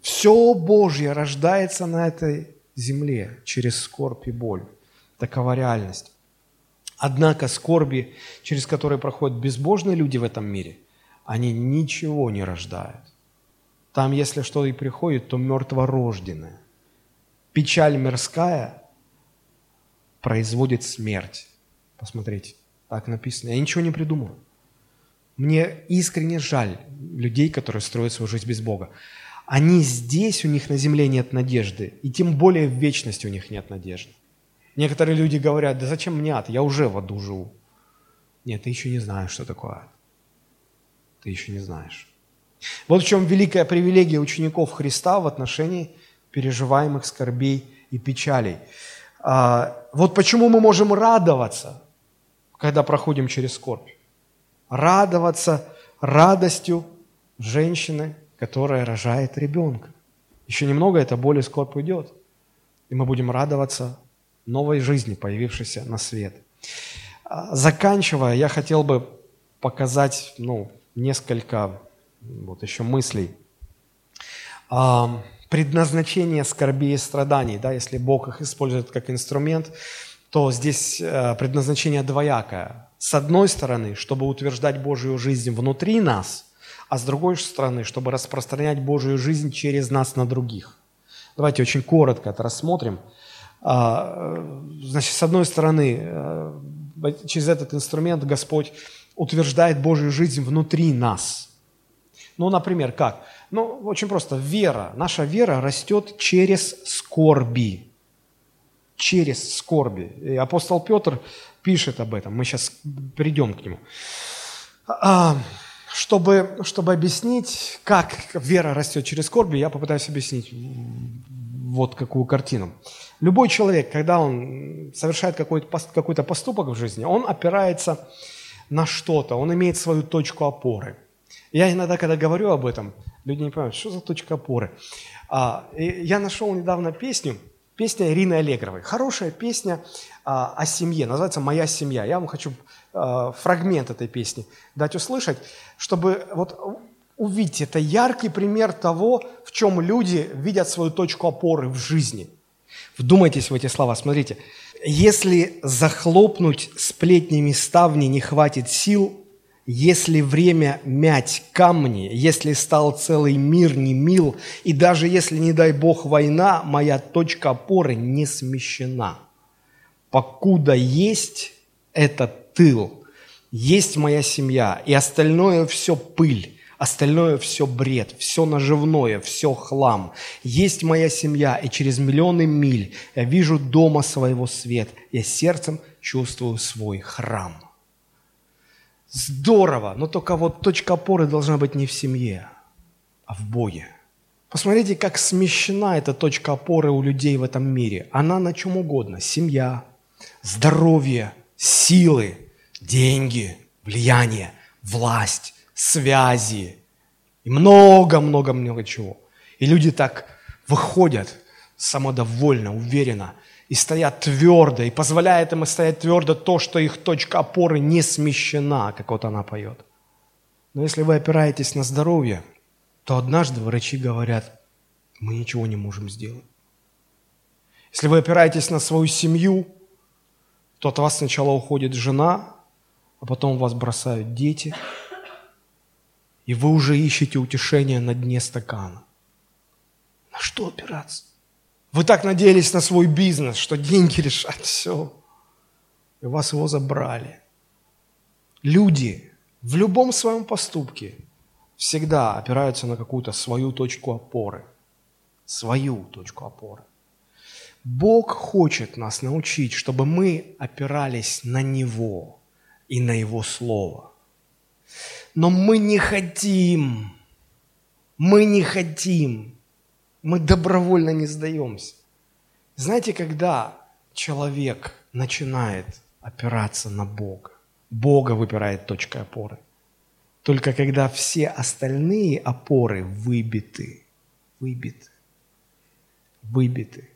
Все Божье рождается на этой земле через скорбь и боль. Такова реальность. Однако скорби, через которые проходят безбожные люди в этом мире, они ничего не рождают. Там, если что и приходит, то мертворожденное. Печаль мирская производит смерть. Посмотрите, так написано. Я ничего не придумал. Мне искренне жаль людей, которые строят свою жизнь без Бога. Они здесь, у них на земле нет надежды, и тем более в вечности у них нет надежды. Некоторые люди говорят, да зачем мне ад, я уже в аду живу. Нет, ты еще не знаешь, что такое ад. Ты еще не знаешь. Вот в чем великая привилегия учеников Христа в отношении переживаемых скорбей и печалей. А, вот почему мы можем радоваться, когда проходим через скорбь. Радоваться радостью женщины, которая рожает ребенка. Еще немного эта боль и скорбь уйдет, и мы будем радоваться новой жизни, появившейся на свет. А, заканчивая, я хотел бы показать ну, несколько вот еще мыслей. Предназначение скорби и страданий, да, если Бог их использует как инструмент, то здесь э, предназначение двоякое. С одной стороны, чтобы утверждать Божью жизнь внутри нас – а с другой стороны, чтобы распространять Божию жизнь через нас на других. Давайте очень коротко это рассмотрим. А, значит, с одной стороны, э, через этот инструмент Господь утверждает Божию жизнь внутри нас. Ну, например, как? Ну, очень просто. Вера. Наша вера растет через скорби. Через скорби. И апостол Петр пишет об этом. Мы сейчас придем к нему. А, чтобы, чтобы объяснить, как вера растет через скорби, я попытаюсь объяснить вот какую картину. Любой человек, когда он совершает какой-то какой поступок в жизни, он опирается на что-то, он имеет свою точку опоры. Я иногда, когда говорю об этом, люди не понимают, что за точка опоры. А, я нашел недавно песню, песня Ирины Аллегровой. Хорошая песня а, о семье, называется «Моя семья». Я вам хочу а, фрагмент этой песни дать услышать, чтобы вот увидеть, это яркий пример того, в чем люди видят свою точку опоры в жизни. Вдумайтесь в эти слова, смотрите. «Если захлопнуть сплетнями ставни не хватит сил, если время мять камни, если стал целый мир не мил, и даже если, не дай Бог, война, моя точка опоры не смещена. Покуда есть этот тыл, есть моя семья, и остальное все пыль, остальное все бред, все наживное, все хлам. Есть моя семья, и через миллионы миль я вижу дома своего свет, я сердцем чувствую свой храм. Здорово, но только вот точка опоры должна быть не в семье, а в Боге. Посмотрите, как смещена эта точка опоры у людей в этом мире. Она на чем угодно. Семья, здоровье, силы, деньги, влияние, власть, связи и много-много-много чего. И люди так выходят самодовольно, уверенно – и стоят твердо, и позволяет им стоять твердо то, что их точка опоры не смещена, как вот она поет. Но если вы опираетесь на здоровье, то однажды врачи говорят, мы ничего не можем сделать. Если вы опираетесь на свою семью, то от вас сначала уходит жена, а потом вас бросают дети, и вы уже ищете утешение на дне стакана. На что опираться? Вы так надеялись на свой бизнес, что деньги решат все. И вас его забрали. Люди в любом своем поступке всегда опираются на какую-то свою точку опоры. Свою точку опоры. Бог хочет нас научить, чтобы мы опирались на Него и на Его Слово. Но мы не хотим, мы не хотим, мы добровольно не сдаемся. Знаете, когда человек начинает опираться на Бога, Бога выпирает точкой опоры. Только когда все остальные опоры выбиты, выбиты, выбиты,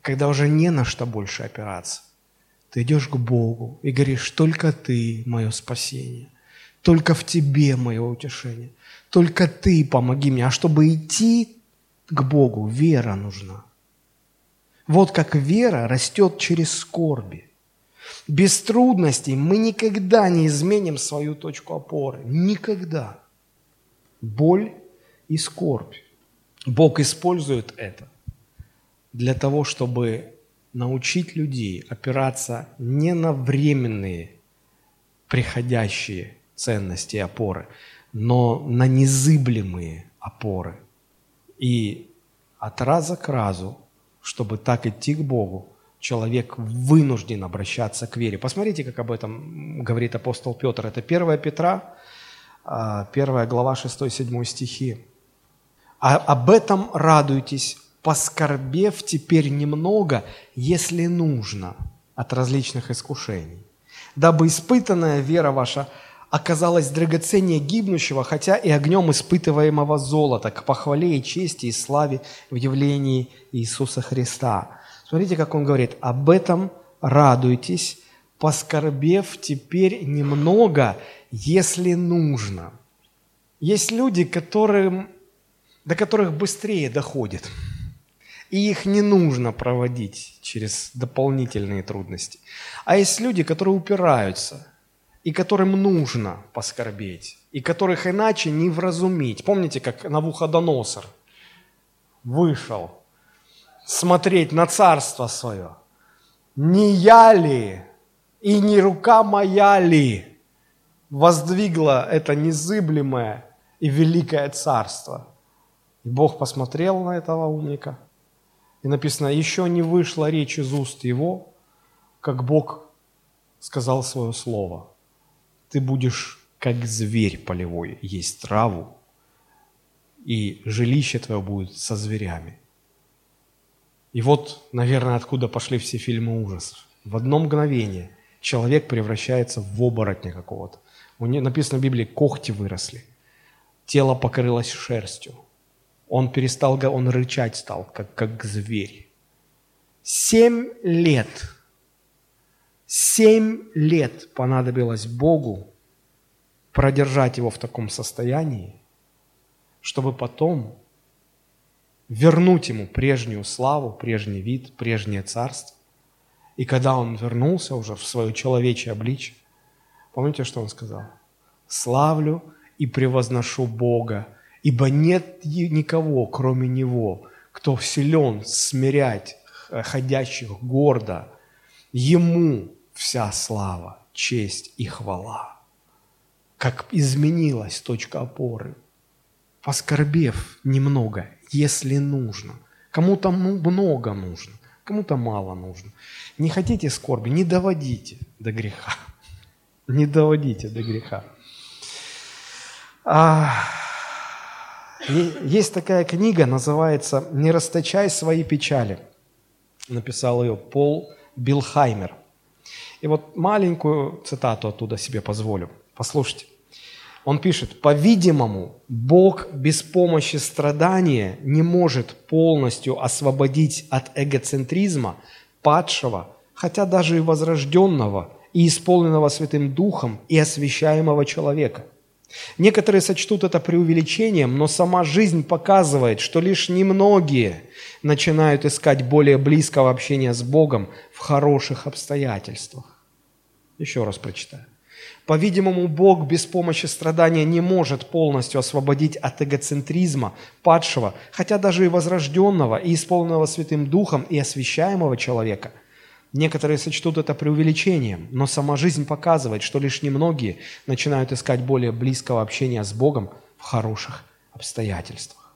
когда уже не на что больше опираться, ты идешь к Богу и говоришь, только Ты мое спасение, только в Тебе мое утешение, только Ты помоги мне. А чтобы идти к Богу, вера нужна. Вот как вера растет через скорби. Без трудностей мы никогда не изменим свою точку опоры. Никогда. Боль и скорбь. Бог использует это для того, чтобы научить людей опираться не на временные приходящие ценности и опоры, но на незыблемые опоры. И от раза к разу, чтобы так идти к Богу, человек вынужден обращаться к вере. Посмотрите, как об этом говорит апостол Петр. Это 1 Петра, 1 а, глава 6-7 стихи. А об этом радуйтесь, поскорбев теперь немного, если нужно, от различных искушений, дабы испытанная вера ваша оказалась драгоценнее гибнущего, хотя и огнем испытываемого золота, к похвале и чести и славе в явлении Иисуса Христа. Смотрите, как он говорит, об этом радуйтесь, поскорбев теперь немного, если нужно. Есть люди, которым, до которых быстрее доходит – и их не нужно проводить через дополнительные трудности. А есть люди, которые упираются, и которым нужно поскорбеть, и которых иначе не вразумить. Помните, как Навуходоносор вышел смотреть на царство свое? Не я ли и не рука моя ли воздвигла это незыблемое и великое царство? И Бог посмотрел на этого умника – и написано, еще не вышла речь из уст его, как Бог сказал свое слово. Ты будешь как зверь полевой есть траву, и жилище твое будет со зверями. И вот, наверное, откуда пошли все фильмы ужасов. В одно мгновение человек превращается в оборотня какого-то. У него написано в Библии, когти выросли, тело покрылось шерстью, он перестал, он рычать стал, как, как зверь. Семь лет, семь лет понадобилось Богу продержать его в таком состоянии, чтобы потом вернуть ему прежнюю славу, прежний вид, прежнее царство. И когда он вернулся уже в свое человечье обличие, помните, что он сказал? «Славлю и превозношу Бога, Ибо нет никого, кроме Него, кто силен смирять ходящих гордо. Ему вся слава, честь и хвала. Как изменилась точка опоры. Поскорбев немного, если нужно. Кому-то много нужно, кому-то мало нужно. Не хотите скорби, не доводите до греха. Не доводите до греха. А, есть такая книга, называется «Не расточай свои печали». Написал ее Пол Билхаймер. И вот маленькую цитату оттуда себе позволю. Послушайте. Он пишет, по-видимому, Бог без помощи страдания не может полностью освободить от эгоцентризма падшего, хотя даже и возрожденного, и исполненного Святым Духом, и освящаемого человека. Некоторые сочтут это преувеличением, но сама жизнь показывает, что лишь немногие начинают искать более близкого общения с Богом в хороших обстоятельствах. Еще раз прочитаю. По-видимому, Бог без помощи страдания не может полностью освободить от эгоцентризма падшего, хотя даже и возрожденного, и исполненного Святым Духом, и освящаемого человека. Некоторые сочтут это преувеличением, но сама жизнь показывает, что лишь немногие начинают искать более близкого общения с Богом в хороших обстоятельствах.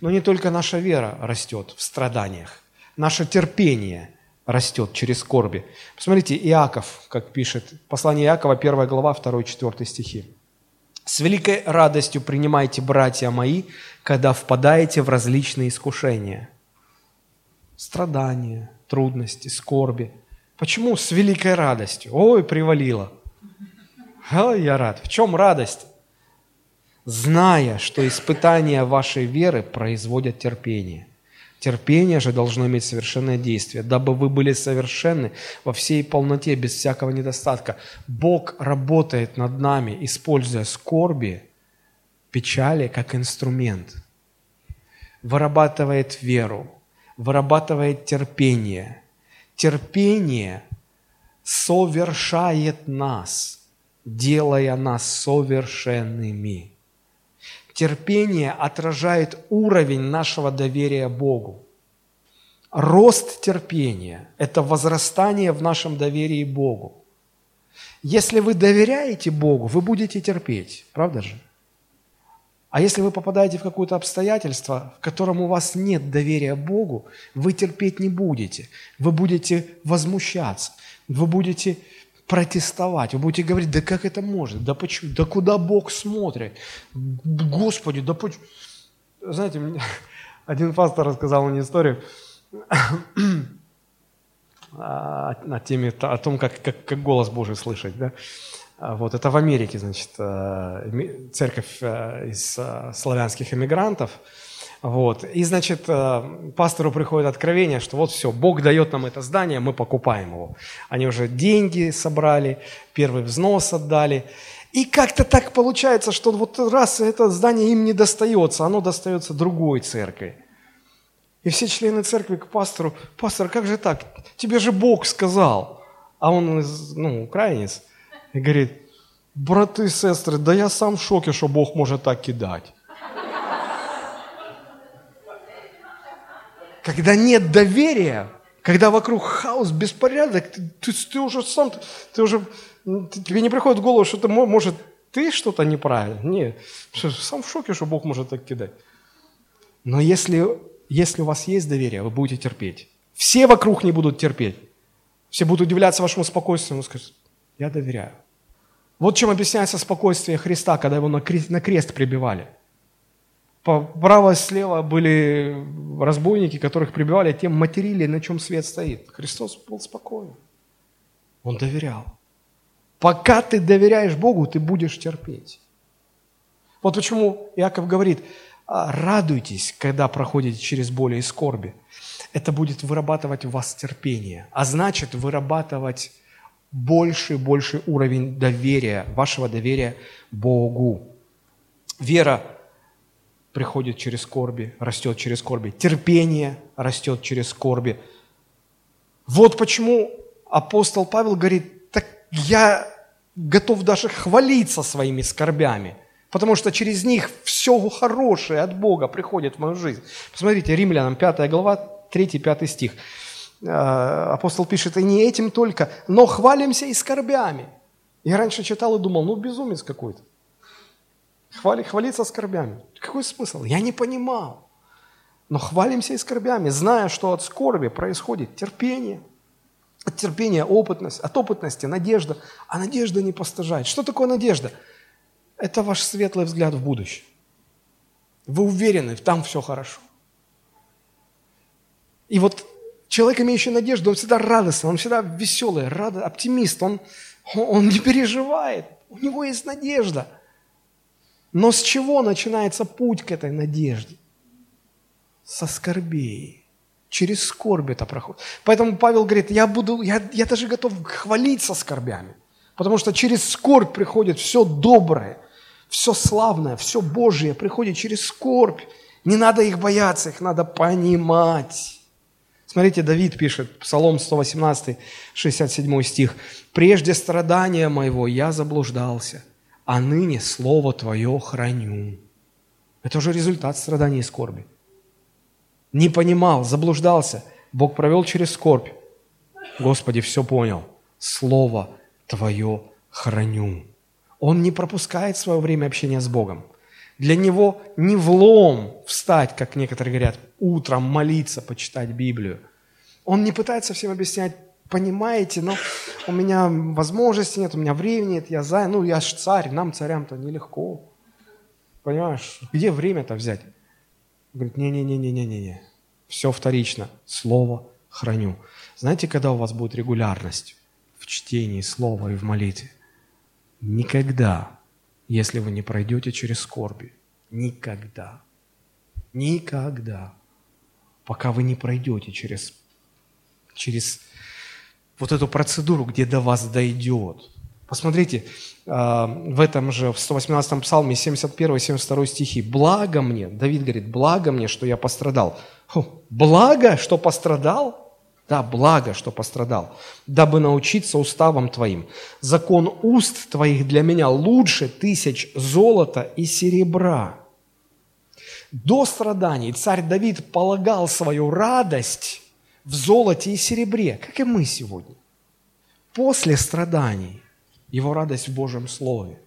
Но не только наша вера растет в страданиях, наше терпение – растет через скорби. Посмотрите, Иаков, как пишет, послание Иакова, 1 глава, 2-4 стихи. «С великой радостью принимайте, братья мои, когда впадаете в различные искушения». Страдания, трудности, скорби. Почему с великой радостью? Ой, привалило. Ой, я рад. В чем радость? Зная, что испытания вашей веры производят терпение – Терпение же должно иметь совершенное действие, дабы вы были совершенны во всей полноте, без всякого недостатка. Бог работает над нами, используя скорби, печали как инструмент. Вырабатывает веру, вырабатывает терпение. Терпение совершает нас, делая нас совершенными. Терпение отражает уровень нашего доверия Богу. Рост терпения – это возрастание в нашем доверии Богу. Если вы доверяете Богу, вы будете терпеть, правда же? А если вы попадаете в какое-то обстоятельство, в котором у вас нет доверия Богу, вы терпеть не будете. Вы будете возмущаться, вы будете протестовать, вы будете говорить, да как это может, да почему, да куда Бог смотрит, Господи, да почему. Знаете, один пастор рассказал мне историю о, теме, о том, как, как, как голос Божий слышать. Да? А вот, это в Америке, значит, э, церковь э, из э, славянских эмигрантов – вот. И, значит, э, пастору приходит откровение, что вот все, Бог дает нам это здание, мы покупаем его. Они уже деньги собрали, первый взнос отдали. И как-то так получается, что вот раз это здание им не достается, оно достается другой церкви. И все члены церкви к пастору, пастор, как же так? Тебе же Бог сказал. А он, ну, украинец, и говорит, браты и сестры, да я сам в шоке, что Бог может так кидать. Когда нет доверия, когда вокруг хаос, беспорядок, ты, ты, ты уже сам, ты уже, ты, тебе не приходит в голову, что ты, может, ты что-то неправильно. Нет, сам в шоке, что Бог может так кидать. Но если, если у вас есть доверие, вы будете терпеть. Все вокруг не будут терпеть. Все будут удивляться вашему спокойствию, но скажут, я доверяю. Вот чем объясняется спокойствие Христа, когда его на крест, на крест прибивали. Право и слева были разбойники, которых прибивали, а тем материли, на чем свет стоит. Христос был спокоен. Он доверял. Пока ты доверяешь Богу, ты будешь терпеть. Вот почему Иаков говорит, «А, радуйтесь, когда проходите через боли и скорби. Это будет вырабатывать в вас терпение, а значит вырабатывать больше и больше уровень доверия, вашего доверия Богу. Вера приходит через скорби, растет через скорби. Терпение растет через скорби. Вот почему апостол Павел говорит, так я готов даже хвалиться своими скорбями, потому что через них все хорошее от Бога приходит в мою жизнь. Посмотрите, Римлянам 5 глава, 3-5 стих. Э, апостол пишет, и не этим только, но хвалимся и скорбями. Я раньше читал и думал, ну безумец какой-то. Хвали, хвалиться скорбями. Какой смысл? Я не понимал. Но хвалимся и скорбями, зная, что от скорби происходит терпение. От терпения опытность, от опытности надежда. А надежда не постыжает. Что такое надежда? Это ваш светлый взгляд в будущее. Вы уверены, там все хорошо. И вот человек, имеющий надежду, он всегда радостный, он всегда веселый, рад, оптимист, он, он не переживает, у него есть надежда – но с чего начинается путь к этой надежде? Со скорбей. Через скорбь это проходит. Поэтому Павел говорит, я, буду, я, я даже готов хвалиться скорбями. Потому что через скорбь приходит все доброе, все славное, все Божие приходит через скорбь. Не надо их бояться, их надо понимать. Смотрите, Давид пишет, Псалом 118, 67 стих. «Прежде страдания моего я заблуждался, а ныне Слово Твое храню». Это уже результат страданий и скорби. Не понимал, заблуждался. Бог провел через скорбь. Господи, все понял. Слово Твое храню. Он не пропускает свое время общения с Богом. Для него не влом встать, как некоторые говорят, утром молиться, почитать Библию. Он не пытается всем объяснять, понимаете, но у меня возможности нет, у меня времени нет, я за, ну я ж царь, нам царям-то нелегко. Понимаешь, где время-то взять? Говорит, не-не-не-не-не-не, все вторично, слово храню. Знаете, когда у вас будет регулярность в чтении слова и в молитве? Никогда, если вы не пройдете через скорби. Никогда. Никогда. Пока вы не пройдете через, через вот эту процедуру, где до вас дойдет. Посмотрите, а, в этом же, в 118-м псалме, 71-72 стихи. «Благо мне», Давид говорит, «благо мне, что я пострадал». Фу, «Благо, что пострадал?» Да, благо, что пострадал, дабы научиться уставам Твоим. Закон уст Твоих для меня лучше тысяч золота и серебра. До страданий царь Давид полагал свою радость в золоте и серебре, как и мы сегодня. После страданий его радость в Божьем Слове.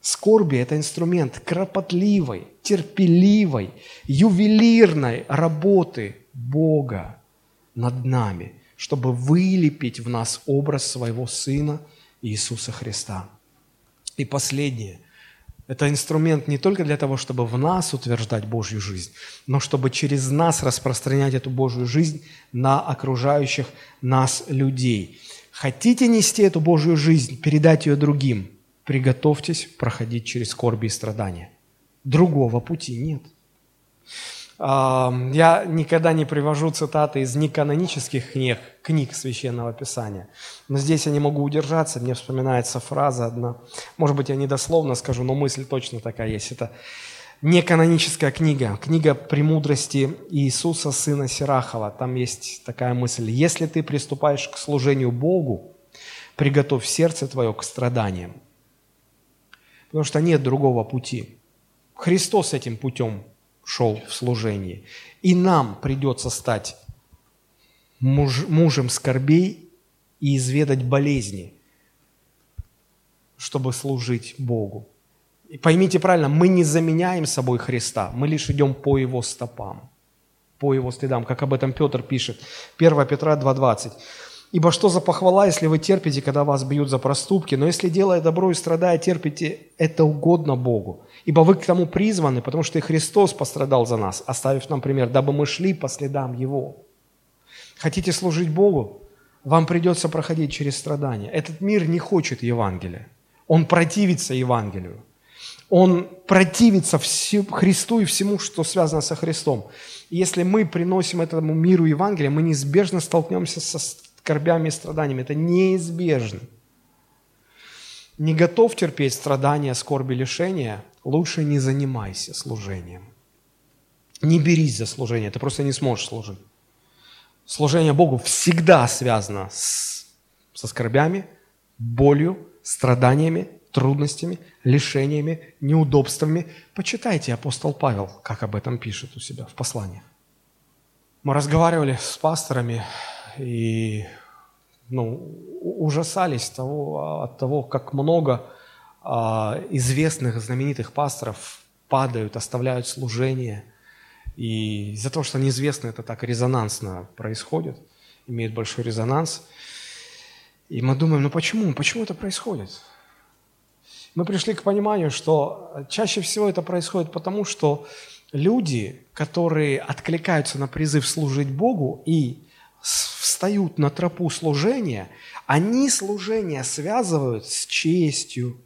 Скорби – это инструмент кропотливой, терпеливой, ювелирной работы Бога над нами, чтобы вылепить в нас образ своего Сына Иисуса Христа. И последнее – это инструмент не только для того, чтобы в нас утверждать Божью жизнь, но чтобы через нас распространять эту Божью жизнь на окружающих нас людей – Хотите нести эту Божью жизнь, передать ее другим, приготовьтесь проходить через скорби и страдания. Другого пути нет. Я никогда не привожу цитаты из неканонических книг, книг Священного Писания. Но здесь я не могу удержаться, мне вспоминается фраза одна. Может быть, я недословно скажу, но мысль точно такая есть. Это неканоническая книга, книга «Премудрости Иисуса, сына Сирахова». Там есть такая мысль. «Если ты приступаешь к служению Богу, приготовь сердце твое к страданиям, потому что нет другого пути. Христос этим путем шел в служении. И нам придется стать муж, мужем скорбей и изведать болезни, чтобы служить Богу. И поймите правильно, мы не заменяем собой Христа, мы лишь идем по Его стопам, по Его следам, как об этом Петр пишет. 1 Петра 2,20. «Ибо что за похвала, если вы терпите, когда вас бьют за проступки, но если, делая добро и страдая, терпите, это угодно Богу. Ибо вы к тому призваны, потому что и Христос пострадал за нас, оставив нам пример, дабы мы шли по следам Его». Хотите служить Богу? Вам придется проходить через страдания. Этот мир не хочет Евангелия. Он противится Евангелию он противится Христу и всему, что связано со Христом. И если мы приносим этому миру Евангелие, мы неизбежно столкнемся со скорбями и страданиями. Это неизбежно. Не готов терпеть страдания, скорби, лишения, лучше не занимайся служением. Не берись за служение, ты просто не сможешь служить. Служение Богу всегда связано с, со скорбями, болью, страданиями, трудностями, лишениями, неудобствами. Почитайте апостол Павел, как об этом пишет у себя в посланиях. Мы разговаривали с пасторами и ну, ужасались того, от того, как много а, известных, знаменитых пасторов падают, оставляют служение. И из-за того, что неизвестно, это так резонансно происходит, имеет большой резонанс. И мы думаем, ну почему? Почему это происходит? мы пришли к пониманию, что чаще всего это происходит потому, что люди, которые откликаются на призыв служить Богу и встают на тропу служения, они служение связывают с честью,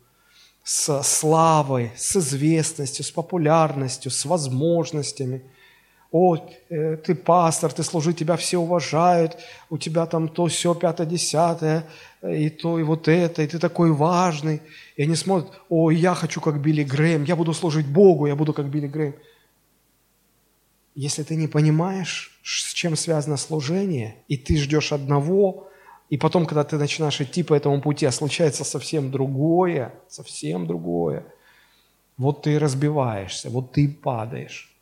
с славой, с известностью, с популярностью, с возможностями. О, э, ты пастор, ты служи, тебя все уважают, у тебя там то, все, пятое, десятое, и то, и вот это, и ты такой важный. И они смотрят, о, я хочу как Билли Грэм, я буду служить Богу, я буду как Билли Грэм. Если ты не понимаешь, с чем связано служение, и ты ждешь одного, и потом, когда ты начинаешь идти по этому пути, а случается совсем другое, совсем другое, вот ты разбиваешься, вот ты падаешь.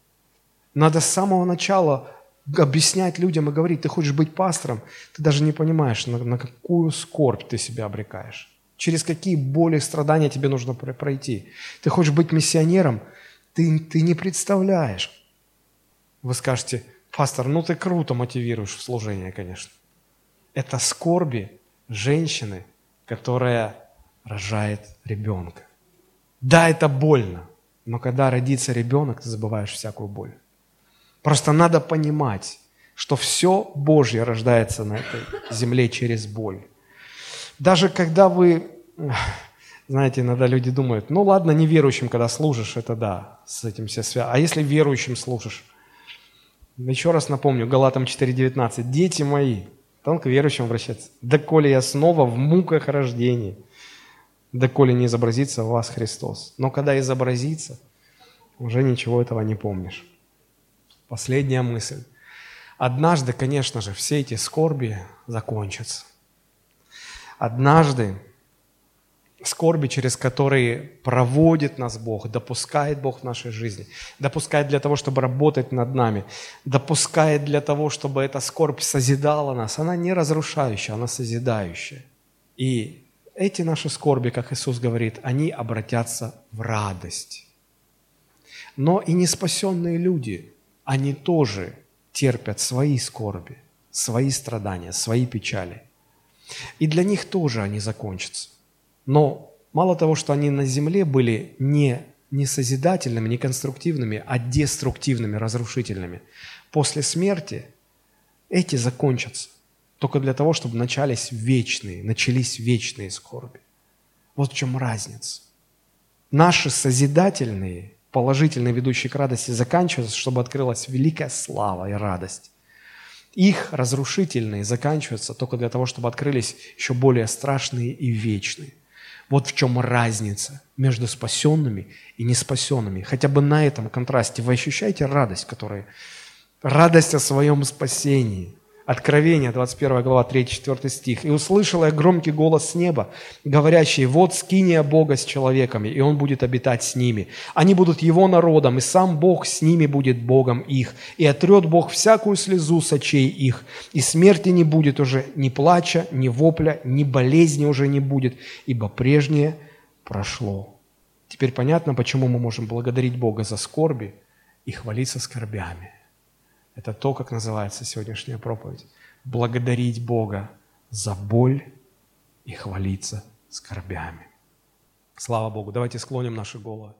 Надо с самого начала объяснять людям и говорить, ты хочешь быть пастором, ты даже не понимаешь, на, на какую скорбь ты себя обрекаешь, через какие боли и страдания тебе нужно пройти. Ты хочешь быть миссионером, ты, ты не представляешь. Вы скажете, пастор, ну ты круто мотивируешь в служение, конечно. Это скорби женщины, которая рожает ребенка. Да, это больно, но когда родится ребенок, ты забываешь всякую боль. Просто надо понимать, что все Божье рождается на этой земле через боль. Даже когда вы, знаете, иногда люди думают, ну ладно, неверующим, когда служишь, это да, с этим все связано. А если верующим служишь? Еще раз напомню, Галатам 4.19. «Дети мои, там к верующим обращаться, доколе я снова в муках рождения, доколе не изобразится в вас Христос». Но когда изобразится, уже ничего этого не помнишь. Последняя мысль. Однажды, конечно же, все эти скорби закончатся. Однажды скорби, через которые проводит нас Бог, допускает Бог в нашей жизни, допускает для того, чтобы работать над нами, допускает для того, чтобы эта скорбь созидала нас. Она не разрушающая, она созидающая. И эти наши скорби, как Иисус говорит, они обратятся в радость. Но и неспасенные люди – они тоже терпят свои скорби, свои страдания, свои печали. И для них тоже они закончатся. Но мало того, что они на земле были не, не созидательными, не конструктивными, а деструктивными, разрушительными, после смерти эти закончатся. Только для того, чтобы начались вечные, начались вечные скорби. Вот в чем разница. Наши созидательные положительные, ведущие к радости, заканчиваются, чтобы открылась великая слава и радость. Их разрушительные заканчиваются только для того, чтобы открылись еще более страшные и вечные. Вот в чем разница между спасенными и неспасенными. Хотя бы на этом контрасте вы ощущаете радость, которая радость о своем спасении – Откровение, 21 глава, 3-4 стих. «И услышал я громкий голос с неба, говорящий, вот скиния Бога с человеками, и Он будет обитать с ними. Они будут Его народом, и сам Бог с ними будет Богом их. И отрет Бог всякую слезу с очей их, и смерти не будет уже ни плача, ни вопля, ни болезни уже не будет, ибо прежнее прошло». Теперь понятно, почему мы можем благодарить Бога за скорби и хвалиться скорбями. Это то, как называется сегодняшняя проповедь. Благодарить Бога за боль и хвалиться скорбями. Слава Богу. Давайте склоним наши головы.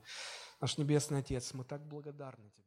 Наш Небесный Отец, мы так благодарны Тебе.